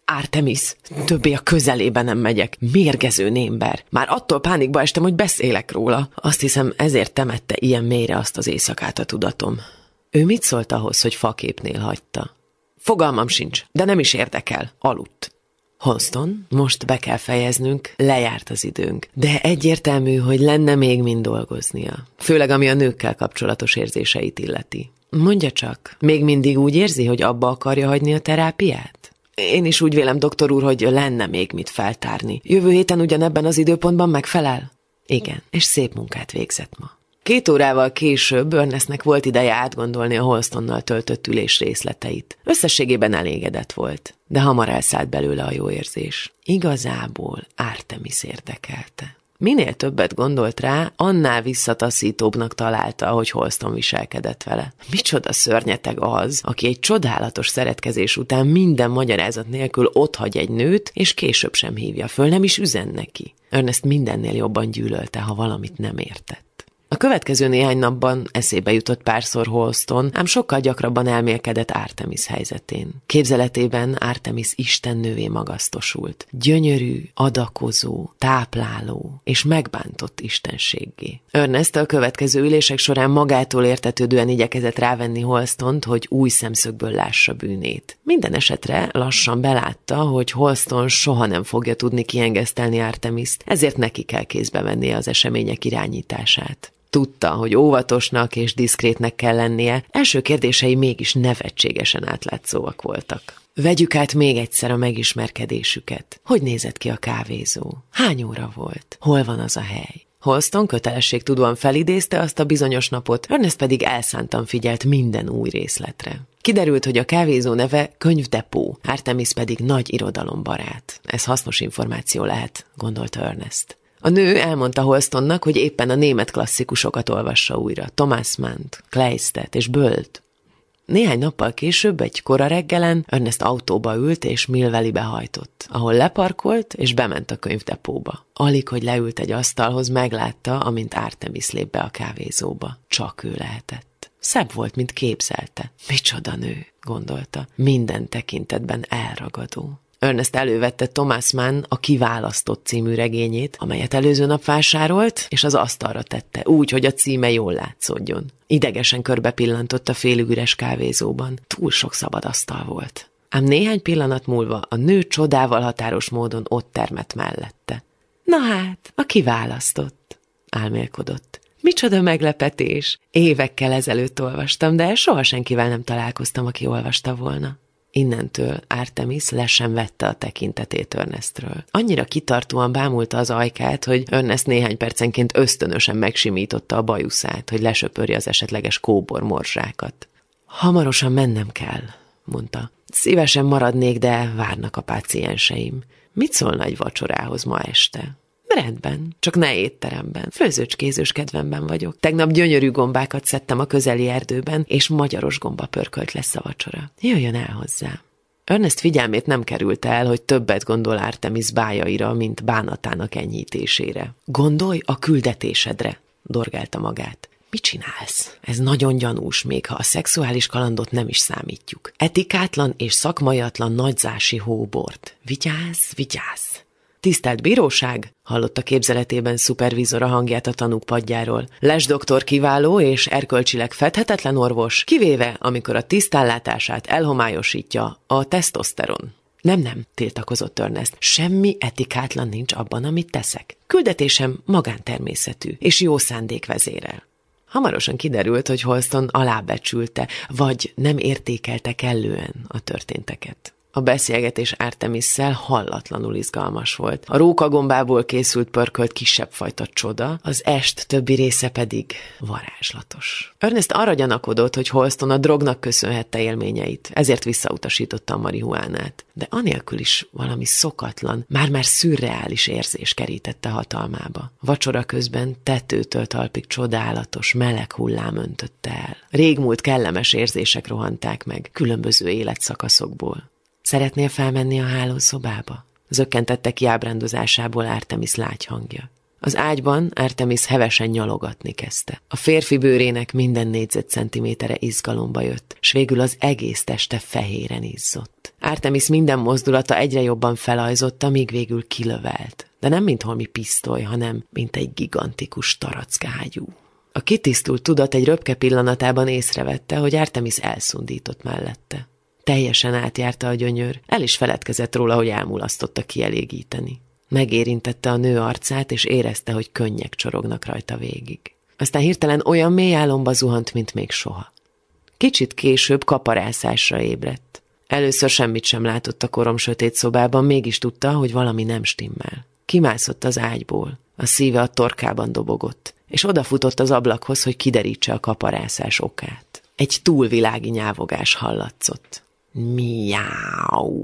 Artemis, többé a közelébe nem megyek. Mérgező némber. Már attól pánikba estem, hogy beszélek róla. Azt hiszem, ezért temette ilyen mélyre azt az éjszakát a tudatom. Ő mit szólt ahhoz, hogy faképnél hagyta? Fogalmam sincs, de nem is érdekel. Aludt. Houston, most be kell fejeznünk, lejárt az időnk. De egyértelmű, hogy lenne még mind dolgoznia. Főleg ami a nőkkel kapcsolatos érzéseit illeti. Mondja csak, még mindig úgy érzi, hogy abba akarja hagyni a terápiát? Én is úgy vélem, doktor úr, hogy lenne még mit feltárni. Jövő héten ugyanebben az időpontban megfelel? Igen, és szép munkát végzett ma. Két órával később Ernestnek volt ideje átgondolni a Holstonnal töltött ülés részleteit. Összességében elégedett volt, de hamar elszállt belőle a jó érzés. Igazából Artemis érdekelte. Minél többet gondolt rá, annál visszataszítóbbnak találta, hogy Holston viselkedett vele. Micsoda szörnyeteg az, aki egy csodálatos szeretkezés után minden magyarázat nélkül otthagy egy nőt, és később sem hívja föl, nem is üzen neki. Ernest mindennél jobban gyűlölte, ha valamit nem értett. A következő néhány napban eszébe jutott párszor Holston, ám sokkal gyakrabban elmélkedett Artemis helyzetén. Képzeletében Artemis istennővé magasztosult. Gyönyörű, adakozó, tápláló és megbántott istenséggé. Ernest a következő ülések során magától értetődően igyekezett rávenni Holstont, hogy új szemszögből lássa bűnét. Minden esetre lassan belátta, hogy Holston soha nem fogja tudni kiengesztelni Artemist, ezért neki kell kézbe vennie az események irányítását. Tudta, hogy óvatosnak és diszkrétnek kell lennie, első kérdései mégis nevetségesen átlátszóak voltak. Vegyük át még egyszer a megismerkedésüket. Hogy nézett ki a kávézó? Hány óra volt? Hol van az a hely? Holston tudóan felidézte azt a bizonyos napot, Ernest pedig elszántan figyelt minden új részletre. Kiderült, hogy a kávézó neve könyvdepó, Artemis pedig nagy irodalombarát. Ez hasznos információ lehet, gondolta Ernest. A nő elmondta Holstonnak, hogy éppen a német klasszikusokat olvassa újra, Thomas Mann-t, Kleistet és Bölt. Néhány nappal később egy kora reggelen Ernest autóba ült és Milvelibe hajtott, ahol leparkolt és bement a könyvdepóba. Alig, hogy leült egy asztalhoz, meglátta, amint Artemis lép be a kávézóba. Csak ő lehetett. Szebb volt, mint képzelte. Micsoda nő, gondolta. Minden tekintetben elragadó. Ernest elővette Thomas Mann a Kiválasztott című regényét, amelyet előző nap vásárolt, és az asztalra tette, úgy, hogy a címe jól látszódjon. Idegesen körbe pillantott a félügüres kávézóban. Túl sok szabad asztal volt. Ám néhány pillanat múlva a nő csodával határos módon ott termett mellette. Na hát, a kiválasztott, álmélkodott. Micsoda meglepetés! Évekkel ezelőtt olvastam, de soha senkivel nem találkoztam, aki olvasta volna. Innentől Artemis le sem vette a tekintetét Ernestről. Annyira kitartóan bámulta az ajkát, hogy Ernest néhány percenként ösztönösen megsimította a bajuszát, hogy lesöpörje az esetleges kóbor morzsákat. Hamarosan mennem kell, mondta. Szívesen maradnék, de várnak a pácienseim. Mit szólna egy vacsorához ma este? Rendben, csak ne étteremben. Főzőcskézős kedvemben vagyok. Tegnap gyönyörű gombákat szedtem a közeli erdőben, és magyaros gomba pörkölt lesz a vacsora. Jöjjön el hozzá. Ernest figyelmét nem került el, hogy többet gondol Artemis bájaira, mint bánatának enyhítésére. Gondolj a küldetésedre, dorgálta magát. Mit csinálsz? Ez nagyon gyanús, még ha a szexuális kalandot nem is számítjuk. Etikátlan és szakmaiatlan nagyzási hóbort. Vigyázz, vigyázz! Tisztelt bíróság! hallotta képzeletében szupervizora hangját a tanúk padjáról. Les doktor kiváló és erkölcsileg fedhetetlen orvos, kivéve, amikor a tisztállátását elhomályosítja a tesztoszteron. Nem, nem, tiltakozott Ernest. Semmi etikátlan nincs abban, amit teszek. Küldetésem magántermészetű, és jó szándék vezérel. Hamarosan kiderült, hogy Holston alábecsülte, vagy nem értékelte kellően a történteket. A beszélgetés Artemisszel hallatlanul izgalmas volt. A rókagombából készült pörkölt kisebb fajta csoda, az est többi része pedig varázslatos. Ernest arra gyanakodott, hogy Holston a drognak köszönhette élményeit, ezért visszautasította a marihuánát. De anélkül is valami szokatlan, már-már szürreális érzés kerítette hatalmába. Vacsora közben tetőtől talpig csodálatos, meleg hullám öntötte el. Régmúlt kellemes érzések rohanták meg, különböző életszakaszokból. Szeretnél felmenni a hálószobába? Zökkentette ki ábrándozásából Artemis lágy hangja. Az ágyban Artemis hevesen nyalogatni kezdte. A férfi bőrének minden négyzetcentimétere izgalomba jött, s végül az egész teste fehéren izzott. Artemis minden mozdulata egyre jobban felajzotta, míg végül kilövelt. De nem mint holmi pisztoly, hanem mint egy gigantikus tarackágyú. A kitisztult tudat egy röpke pillanatában észrevette, hogy Artemis elszundított mellette. Teljesen átjárta a gyönyör, el is feledkezett róla, hogy elmulasztotta kielégíteni. Megérintette a nő arcát, és érezte, hogy könnyek csorognak rajta végig. Aztán hirtelen olyan mély álomba zuhant, mint még soha. Kicsit később kaparászásra ébredt. Először semmit sem látott a korom sötét szobában, mégis tudta, hogy valami nem stimmel. Kimászott az ágyból, a szíve a torkában dobogott, és odafutott az ablakhoz, hogy kiderítse a kaparászás okát. Egy túlvilági nyávogás hallatszott. Miau,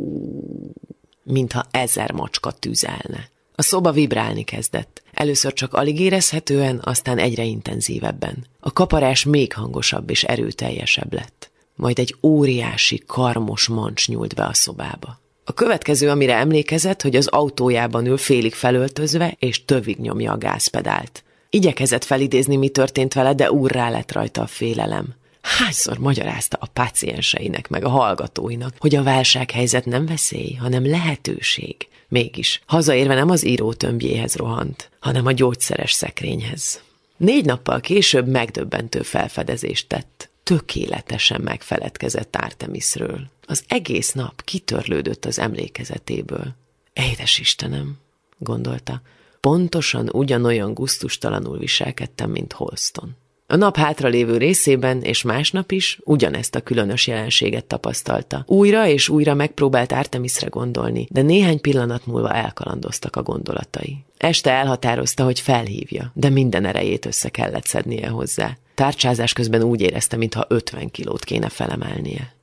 mintha ezer macska tüzelne. A szoba vibrálni kezdett. Először csak alig érezhetően, aztán egyre intenzívebben. A kaparás még hangosabb és erőteljesebb lett. Majd egy óriási, karmos mancs nyúlt be a szobába. A következő, amire emlékezett, hogy az autójában ül félig felöltözve, és tövig nyomja a gázpedált. Igyekezett felidézni, mi történt vele, de úrrá lett rajta a félelem. Hányszor magyarázta a pácienseinek meg a hallgatóinak, hogy a válsághelyzet nem veszély, hanem lehetőség. Mégis, hazaérve nem az író tömbjéhez rohant, hanem a gyógyszeres szekrényhez. Négy nappal később megdöbbentő felfedezést tett. Tökéletesen megfeledkezett Artemisről. Az egész nap kitörlődött az emlékezetéből. Édes Istenem, gondolta, pontosan ugyanolyan guztustalanul viselkedtem, mint Holston. A nap hátralévő részében és másnap is ugyanezt a különös jelenséget tapasztalta. Újra és újra megpróbált Artemisre gondolni, de néhány pillanat múlva elkalandoztak a gondolatai. Este elhatározta, hogy felhívja, de minden erejét össze kellett szednie hozzá. Tárcsázás közben úgy érezte, mintha 50 kilót kéne felemelnie.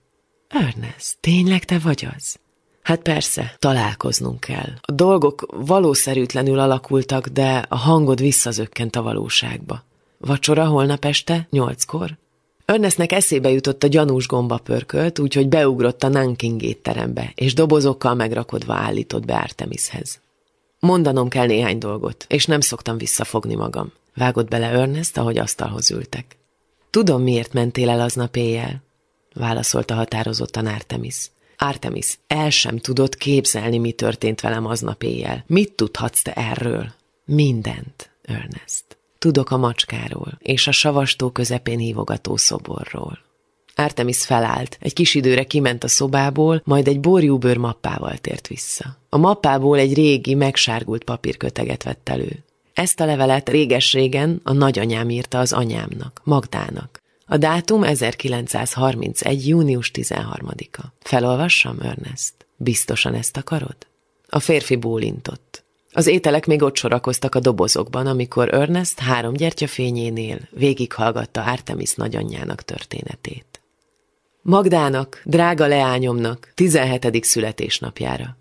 Ernest, tényleg te vagy az? Hát persze, találkoznunk kell. A dolgok valószerűtlenül alakultak, de a hangod visszazökkent a valóságba. Vacsora holnap este, nyolckor? Ernestnek eszébe jutott a gyanús gomba pörkölt, úgyhogy beugrott a Nanking étterembe, és dobozokkal megrakodva állított be Artemishez. Mondanom kell néhány dolgot, és nem szoktam visszafogni magam. Vágott bele Ernest, ahogy asztalhoz ültek. Tudom, miért mentél el aznap éjjel, válaszolta határozottan Artemis. Artemis, el sem tudod képzelni, mi történt velem aznap éjjel. Mit tudhatsz te erről? Mindent, Ernest. Tudok a macskáról, és a savastó közepén hívogató szoborról. Artemis felállt, egy kis időre kiment a szobából, majd egy borjúbőr mappával tért vissza. A mappából egy régi, megsárgult papírköteget vett elő. Ezt a levelet réges-régen a nagyanyám írta az anyámnak, Magdának. A dátum 1931. június 13-a. Felolvassam, Ernest? Biztosan ezt akarod? A férfi bólintott. Az ételek még ott sorakoztak a dobozokban, amikor Ernest három gyertyafényénél végighallgatta Artemis nagyanyjának történetét. Magdának, drága leányomnak, 17. születésnapjára.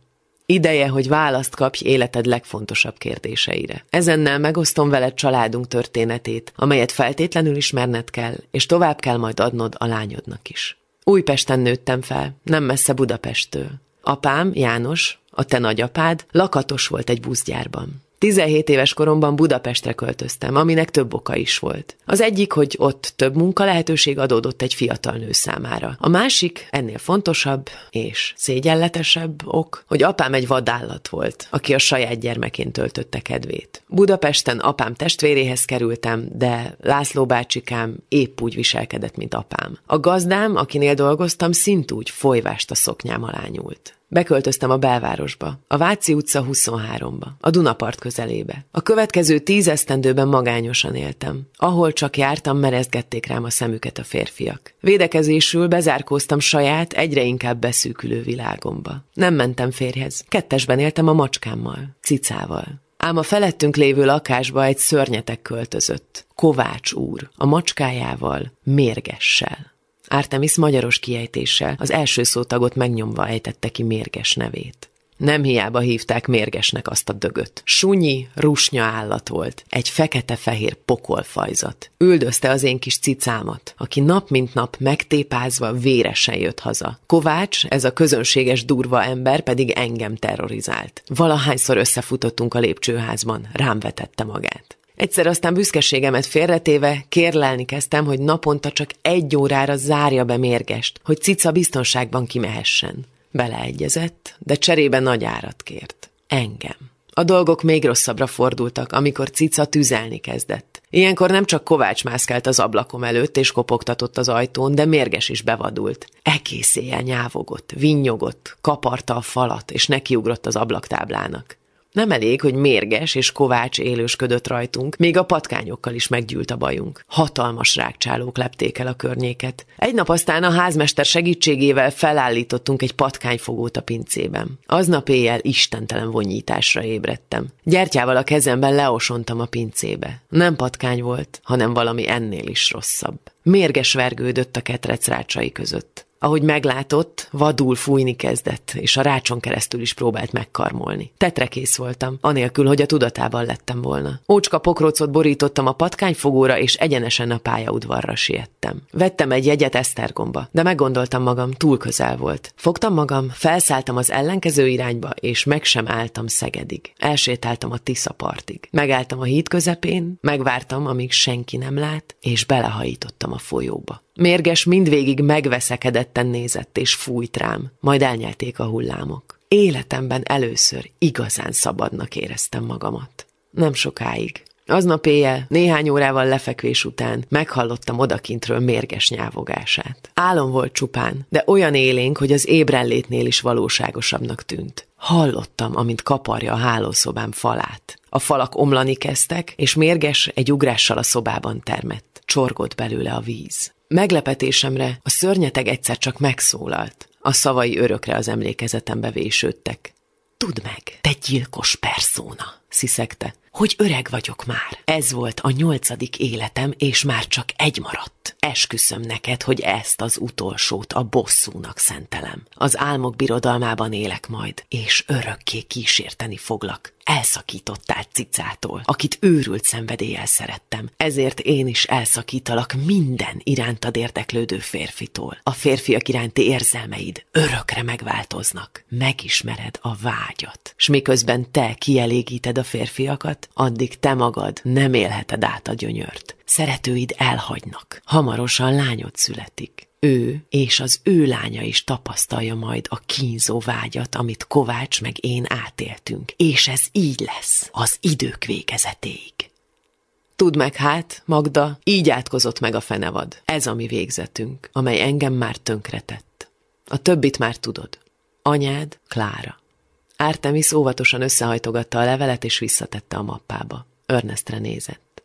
Ideje, hogy választ kapj életed legfontosabb kérdéseire. Ezennel megosztom veled családunk történetét, amelyet feltétlenül ismerned kell, és tovább kell majd adnod a lányodnak is. Újpesten nőttem fel, nem messze Budapesttől. Apám, János, a te nagyapád lakatos volt egy buszgyárban. 17 éves koromban Budapestre költöztem, aminek több oka is volt. Az egyik, hogy ott több munka lehetőség adódott egy fiatal nő számára. A másik, ennél fontosabb és szégyenletesebb ok, hogy apám egy vadállat volt, aki a saját gyermekén töltötte kedvét. Budapesten apám testvéréhez kerültem, de László bácsikám épp úgy viselkedett, mint apám. A gazdám, akinél dolgoztam, szintúgy folyvást a szoknyám alá nyúlt. Beköltöztem a belvárosba, a Váci utca 23-ba, a Dunapart közelébe. A következő tíz esztendőben magányosan éltem. Ahol csak jártam, merezgették rám a szemüket a férfiak. Védekezésül bezárkóztam saját, egyre inkább beszűkülő világomba. Nem mentem férjhez. Kettesben éltem a macskámmal, cicával. Ám a felettünk lévő lakásba egy szörnyetek költözött. Kovács úr, a macskájával, mérgessel. Artemis magyaros kiejtéssel az első szótagot megnyomva ejtette ki mérges nevét. Nem hiába hívták mérgesnek azt a dögöt. Sunyi, rusnya állat volt, egy fekete-fehér pokolfajzat. Üldözte az én kis cicámat, aki nap mint nap megtépázva véresen jött haza. Kovács, ez a közönséges durva ember pedig engem terrorizált. Valahányszor összefutottunk a lépcsőházban, rám vetette magát. Egyszer aztán büszkeségemet félretéve kérlelni kezdtem, hogy naponta csak egy órára zárja be mérgest, hogy cica biztonságban kimehessen. Beleegyezett, de cserébe nagy árat kért. Engem. A dolgok még rosszabbra fordultak, amikor cica tüzelni kezdett. Ilyenkor nem csak Kovács mászkált az ablakom előtt és kopogtatott az ajtón, de mérges is bevadult. Egész éjjel nyávogott, vinnyogott, kaparta a falat, és nekiugrott az ablaktáblának. Nem elég, hogy mérges és kovács élősködött rajtunk, még a patkányokkal is meggyűlt a bajunk. Hatalmas rákcsálók lepték el a környéket. Egy nap aztán a házmester segítségével felállítottunk egy patkányfogót a pincében. Aznap éjjel istentelen vonyításra ébredtem. Gyertyával a kezemben leosontam a pincébe. Nem patkány volt, hanem valami ennél is rosszabb. Mérges vergődött a ketrec rácsai között. Ahogy meglátott, vadul fújni kezdett, és a rácson keresztül is próbált megkarmolni. Tetrekész voltam, anélkül, hogy a tudatában lettem volna. Ócska pokrócot borítottam a patkányfogóra, és egyenesen a pályaudvarra siettem. Vettem egy jegyet Esztergomba, de meggondoltam magam, túl közel volt. Fogtam magam, felszálltam az ellenkező irányba, és meg sem álltam Szegedig. Elsétáltam a Tisza partig. Megálltam a híd közepén, megvártam, amíg senki nem lát, és belehajítottam a folyóba. Mérges mindvégig megveszekedetten nézett és fújt rám, majd elnyelték a hullámok. Életemben először igazán szabadnak éreztem magamat. Nem sokáig. Aznap éjjel, néhány órával lefekvés után meghallottam odakintről mérges nyávogását. Álom volt csupán, de olyan élénk, hogy az ébrenlétnél is valóságosabbnak tűnt. Hallottam, amint kaparja a hálószobám falát. A falak omlani kezdtek, és mérges egy ugrással a szobában termett. Csorgott belőle a víz. Meglepetésemre a szörnyeteg egyszer csak megszólalt. A szavai örökre az emlékezetembe vésődtek. Tudd meg, te gyilkos perszóna, sziszegte, hogy öreg vagyok már. Ez volt a nyolcadik életem, és már csak egy maradt. Esküszöm neked, hogy ezt az utolsót a bosszúnak szentelem. Az álmok birodalmában élek majd, és örökké kísérteni foglak. Elszakítottál cicától, akit őrült szenvedéllyel szerettem. Ezért én is elszakítalak minden irántad érdeklődő férfitól. A férfiak iránti érzelmeid örökre megváltoznak. Megismered a vágyat. S miközben te kielégíted a férfiakat, addig te magad nem élheted át a gyönyört. Szeretőid elhagynak. Hamarosan lányod születik. Ő és az ő lánya is tapasztalja majd a kínzó vágyat, amit Kovács meg én átéltünk. És ez így lesz az idők végezetéig. Tudd meg hát, Magda, így átkozott meg a fenevad. Ez a mi végzetünk, amely engem már tönkretett. A többit már tudod. Anyád, Klára. Artemis óvatosan összehajtogatta a levelet, és visszatette a mappába. Örnestre nézett.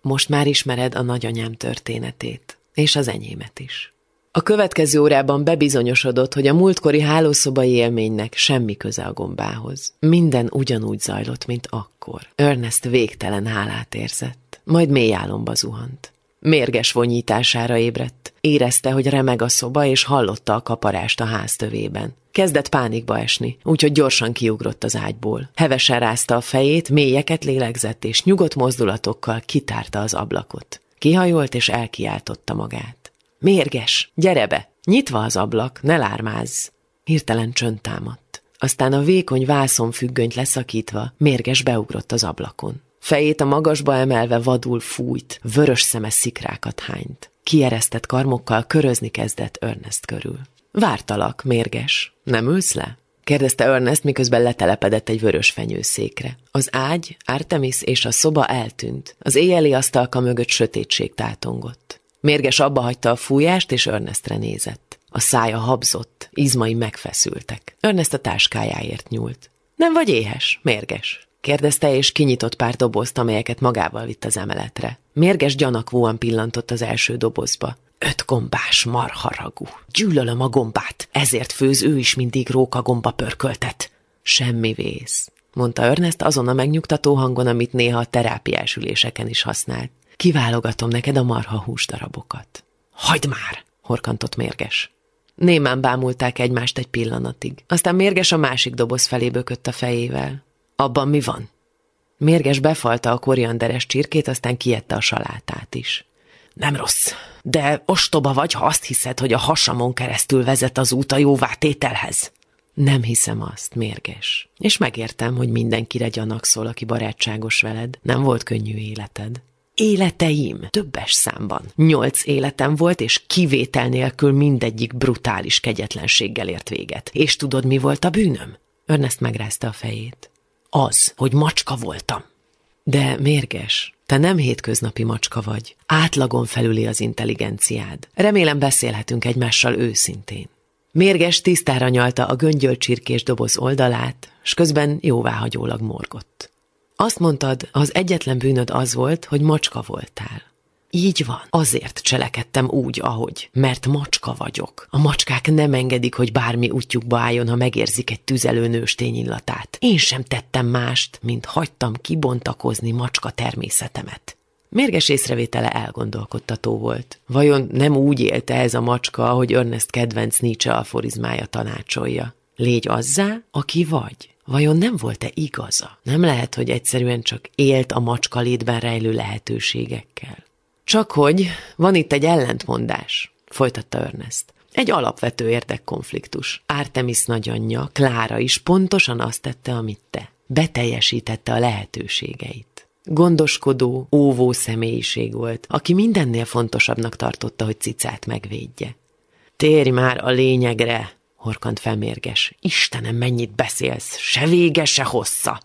Most már ismered a nagyanyám történetét, és az enyémet is. A következő órában bebizonyosodott, hogy a múltkori hálószobai élménynek semmi köze a gombához. Minden ugyanúgy zajlott, mint akkor. Ernest végtelen hálát érzett, majd mély álomba zuhant. Mérges vonyítására ébredt. Érezte, hogy remeg a szoba, és hallotta a kaparást a ház tövében. Kezdett pánikba esni, úgyhogy gyorsan kiugrott az ágyból. Hevesen rázta a fejét, mélyeket lélegzett, és nyugodt mozdulatokkal kitárta az ablakot. Kihajolt, és elkiáltotta magát. Mérges, gyere be! Nyitva az ablak, ne lármázz! Hirtelen csönd támadt. Aztán a vékony vászon függönyt leszakítva, mérges beugrott az ablakon. Fejét a magasba emelve vadul fújt, vörös szeme szikrákat hányt. Kieresztett karmokkal körözni kezdett Ernest körül. Vártalak, mérges. Nem ülsz le? kérdezte Ernest, miközben letelepedett egy vörös fenyőszékre. Az ágy, Artemis és a szoba eltűnt. Az éjjeli asztalka mögött sötétség tátongott. Mérges abba hagyta a fújást, és Ernestre nézett. A szája habzott, izmai megfeszültek. Ernest a táskájáért nyúlt. Nem vagy éhes, mérges? Kérdezte, és kinyitott pár dobozt, amelyeket magával vitt az emeletre. Mérges gyanakvóan pillantott az első dobozba. Öt gombás marharagú. Gyűlölöm a gombát, ezért főz ő is mindig rókagomba pörköltet. Semmi vész, mondta Ernest azon a megnyugtató hangon, amit néha a terápiás üléseken is használt. Kiválogatom neked a marha húsdarabokat. Hagyd már, horkantott mérges. Némán bámulták egymást egy pillanatig. Aztán mérges a másik doboz felé bökött a fejével. Abban mi van? Mérges befalta a korianderes csirkét, aztán kiette a salátát is. Nem rossz, de ostoba vagy, ha azt hiszed, hogy a hasamon keresztül vezet az út a jóvátételhez. Nem hiszem azt, mérges. És megértem, hogy mindenkire gyanakszol, aki barátságos veled. Nem volt könnyű életed. Életeim, többes számban. Nyolc életem volt, és kivétel nélkül mindegyik brutális kegyetlenséggel ért véget. És tudod, mi volt a bűnöm? Ernest megrázta a fejét. Az, hogy macska voltam. De mérges, te nem hétköznapi macska vagy. Átlagon felüli az intelligenciád. Remélem beszélhetünk egymással őszintén. Mérges tisztára nyalta a göngyölcsirkés doboz oldalát, s közben jóváhagyólag morgott. Azt mondtad, az egyetlen bűnöd az volt, hogy macska voltál. Így van. Azért cselekedtem úgy, ahogy. Mert macska vagyok. A macskák nem engedik, hogy bármi útjukba álljon, ha megérzik egy tüzelő nőstény illatát. Én sem tettem mást, mint hagytam kibontakozni macska természetemet. Mérges észrevétele elgondolkodtató volt. Vajon nem úgy élte ez a macska, ahogy Ernest kedvenc Nietzsche aforizmája tanácsolja? Légy azzá, aki vagy. Vajon nem volt-e igaza? Nem lehet, hogy egyszerűen csak élt a macska létben rejlő lehetőségekkel. Csak hogy van itt egy ellentmondás, folytatta Ernest. Egy alapvető érdekkonfliktus. Artemis nagyanyja, Klára is pontosan azt tette, amit te. Beteljesítette a lehetőségeit. Gondoskodó, óvó személyiség volt, aki mindennél fontosabbnak tartotta, hogy cicát megvédje. Térj már a lényegre, horkant felmérges. Istenem, mennyit beszélsz, se vége, se hossza.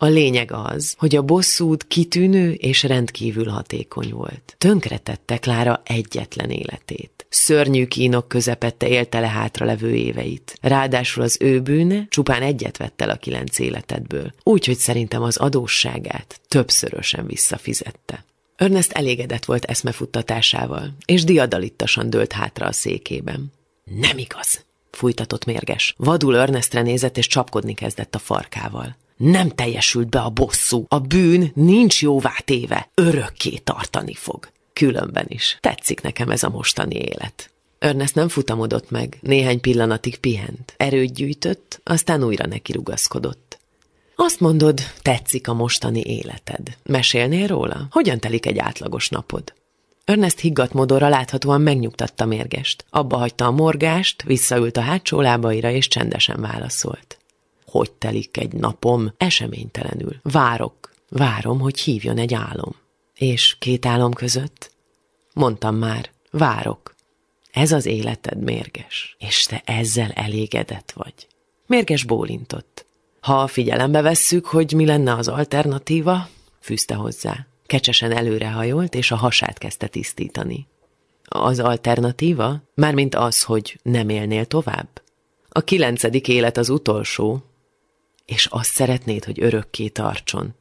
A lényeg az, hogy a bosszúd kitűnő és rendkívül hatékony volt. Tönkretette Klára egyetlen életét. Szörnyű kínok közepette élte le hátra levő éveit. Ráadásul az ő bűne csupán egyet vett el a kilenc életedből. Úgyhogy szerintem az adósságát többszörösen visszafizette. Ernest elégedett volt eszmefuttatásával, és diadalittasan dőlt hátra a székében. Nem igaz, fújtatott mérges. Vadul Ernestre nézett, és csapkodni kezdett a farkával. Nem teljesült be a bosszú. A bűn nincs jóvá téve. Örökké tartani fog. Különben is. Tetszik nekem ez a mostani élet. Ernest nem futamodott meg, néhány pillanatig pihent. Erőt gyűjtött, aztán újra neki rugaszkodott. Azt mondod, tetszik a mostani életed. Mesélnél róla? Hogyan telik egy átlagos napod? Ernest higgadt modorra láthatóan megnyugtatta mérgest. Abba hagyta a morgást, visszaült a hátsó lábaira és csendesen válaszolt. Hogy telik egy napom? Eseménytelenül. Várok. Várom, hogy hívjon egy álom. És két álom között? Mondtam már, várok. Ez az életed mérges, és te ezzel elégedett vagy. Mérges bólintott. Ha figyelembe vesszük, hogy mi lenne az alternatíva, fűzte hozzá. Kecsesen előrehajolt, és a hasát kezdte tisztítani. Az alternatíva? Mármint az, hogy nem élnél tovább? A kilencedik élet az utolsó, és azt szeretnéd, hogy örökké tartson.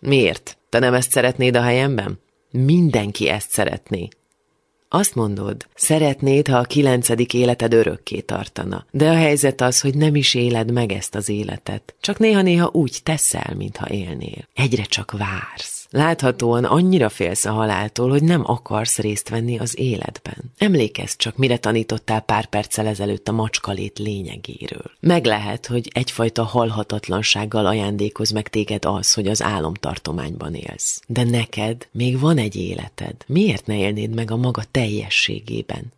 Miért? Te nem ezt szeretnéd a helyemben? Mindenki ezt szeretné. Azt mondod, szeretnéd, ha a kilencedik életed örökké tartana. De a helyzet az, hogy nem is éled meg ezt az életet. Csak néha-néha úgy teszel, mintha élnél. Egyre csak vársz. Láthatóan annyira félsz a haláltól, hogy nem akarsz részt venni az életben. Emlékezz csak, mire tanítottál pár perccel ezelőtt a macskalét lényegéről. Meg lehet, hogy egyfajta halhatatlansággal ajándékoz meg téged az, hogy az álomtartományban élsz. De neked még van egy életed. Miért ne élnéd meg a maga teljességében?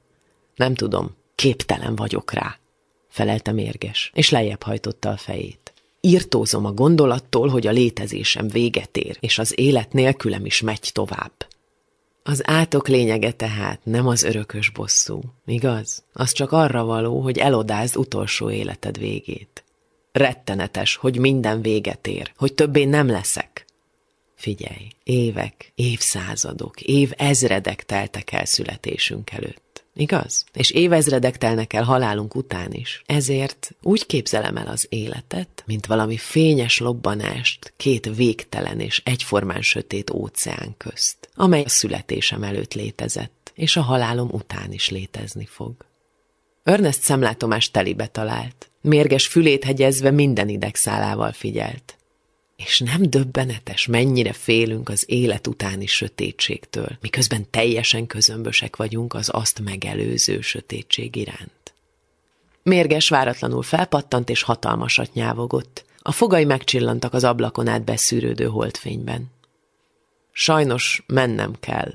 Nem tudom, képtelen vagyok rá, felelte mérges, és lejjebb hajtotta a fejét. Írtózom a gondolattól, hogy a létezésem véget ér, és az élet nélkülem is megy tovább. Az átok lényege tehát nem az örökös bosszú, igaz? Az csak arra való, hogy elodázd utolsó életed végét. Rettenetes, hogy minden véget ér, hogy többé nem leszek. Figyelj, évek, évszázadok, év ezredek teltek el születésünk előtt. Igaz? És évezredek telnek el halálunk után is. Ezért úgy képzelem el az életet, mint valami fényes lobbanást két végtelen és egyformán sötét óceán közt, amely a születésem előtt létezett, és a halálom után is létezni fog. Ernest szemlátomás telibe talált. Mérges fülét hegyezve minden idegszálával figyelt. És nem döbbenetes, mennyire félünk az élet utáni sötétségtől, miközben teljesen közömbösek vagyunk az azt megelőző sötétség iránt. Mérges váratlanul felpattant és hatalmasat nyávogott. A fogai megcsillantak az ablakon át beszűrődő holdfényben. Sajnos mennem kell,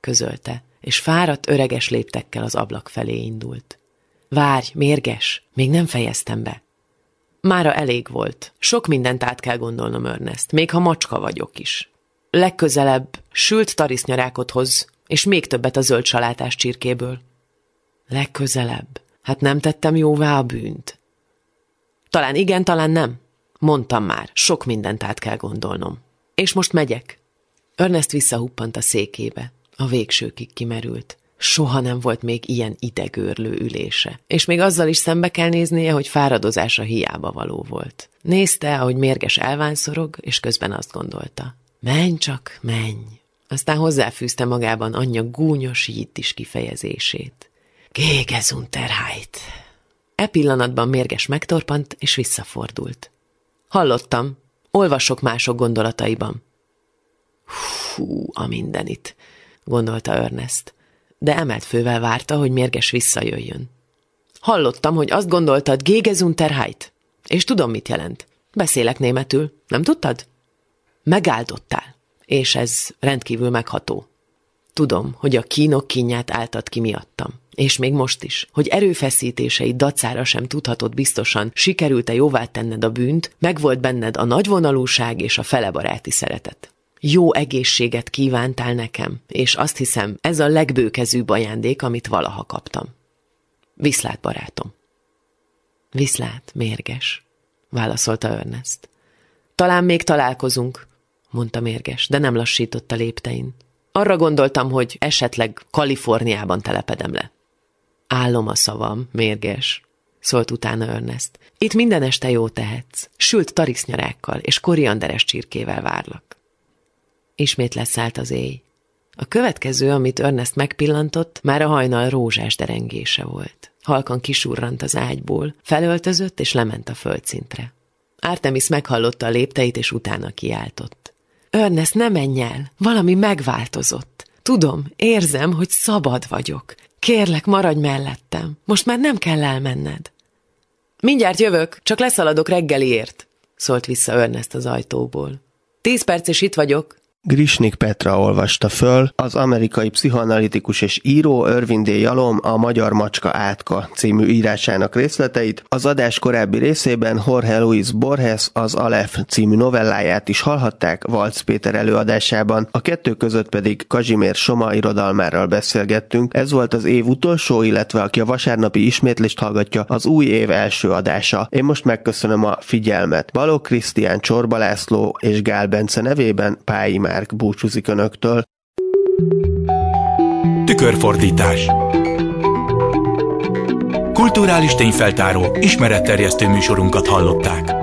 közölte, és fáradt öreges léptekkel az ablak felé indult. Várj, mérges, még nem fejeztem be. Mára elég volt. Sok mindent át kell gondolnom, Ernest, még ha macska vagyok is. Legközelebb sült tarisznyarákot hoz, és még többet a zöld salátás csirkéből. Legközelebb? Hát nem tettem jóvá a bűnt. Talán igen, talán nem. Mondtam már, sok mindent át kell gondolnom. És most megyek. Ernest visszahuppant a székébe. A végsőkig kimerült. Soha nem volt még ilyen idegőrlő ülése. És még azzal is szembe kell néznie, hogy fáradozása hiába való volt. Nézte, ahogy mérges elvánszorog, és közben azt gondolta. Menj csak, menj! Aztán hozzáfűzte magában anyja gúnyos is kifejezését. Gégesunterheit! E pillanatban mérges megtorpant, és visszafordult. Hallottam, olvasok mások gondolataiban. Hú, a mindenit, gondolta Ernest de emelt fővel várta, hogy mérges visszajöjjön. Hallottam, hogy azt gondoltad Gégesunterheit, és tudom, mit jelent. Beszélek németül, nem tudtad? Megáldottál, és ez rendkívül megható. Tudom, hogy a kínok kínját áltad ki miattam. És még most is, hogy erőfeszítései dacára sem tudhatod biztosan, sikerült-e jóvá tenned a bűnt, megvolt benned a nagyvonalúság és a felebaráti szeretet. Jó egészséget kívántál nekem, és azt hiszem, ez a legbőkezűbb ajándék, amit valaha kaptam. Viszlát, barátom. Viszlát, mérges, válaszolta Ernest. Talán még találkozunk, mondta mérges, de nem lassított a léptein. Arra gondoltam, hogy esetleg Kaliforniában telepedem le. Állom a szavam, mérges, szólt utána Ernest. Itt minden este jó tehetsz. Sült tarisznyarákkal és korianderes csirkével várlak. Ismét leszállt az éj. A következő, amit Ernest megpillantott, már a hajnal rózsás derengése volt. Halkan kisurrant az ágyból, felöltözött és lement a földszintre. Artemis meghallotta a lépteit, és utána kiáltott. Ernest, ne menj el! Valami megváltozott. Tudom, érzem, hogy szabad vagyok. Kérlek, maradj mellettem. Most már nem kell elmenned. Mindjárt jövök, csak leszaladok reggeliért, szólt vissza Ernest az ajtóból. Tíz perc és itt vagyok. Grisnik Petra olvasta föl az amerikai pszichoanalitikus és író Irvin D. Jalom a Magyar Macska Átka című írásának részleteit. Az adás korábbi részében Jorge Luis Borges az Alef című novelláját is hallhatták Valc Péter előadásában, a kettő között pedig Kazsimér Soma irodalmárral beszélgettünk. Ez volt az év utolsó, illetve aki a vasárnapi ismétlést hallgatja, az új év első adása. Én most megköszönöm a figyelmet. Baló Krisztián Csorba László és Gál Bence nevében Pályi Márk búcsúzik önöktől. Tükörfordítás Kulturális tényfeltáró, ismeretterjesztő műsorunkat hallották.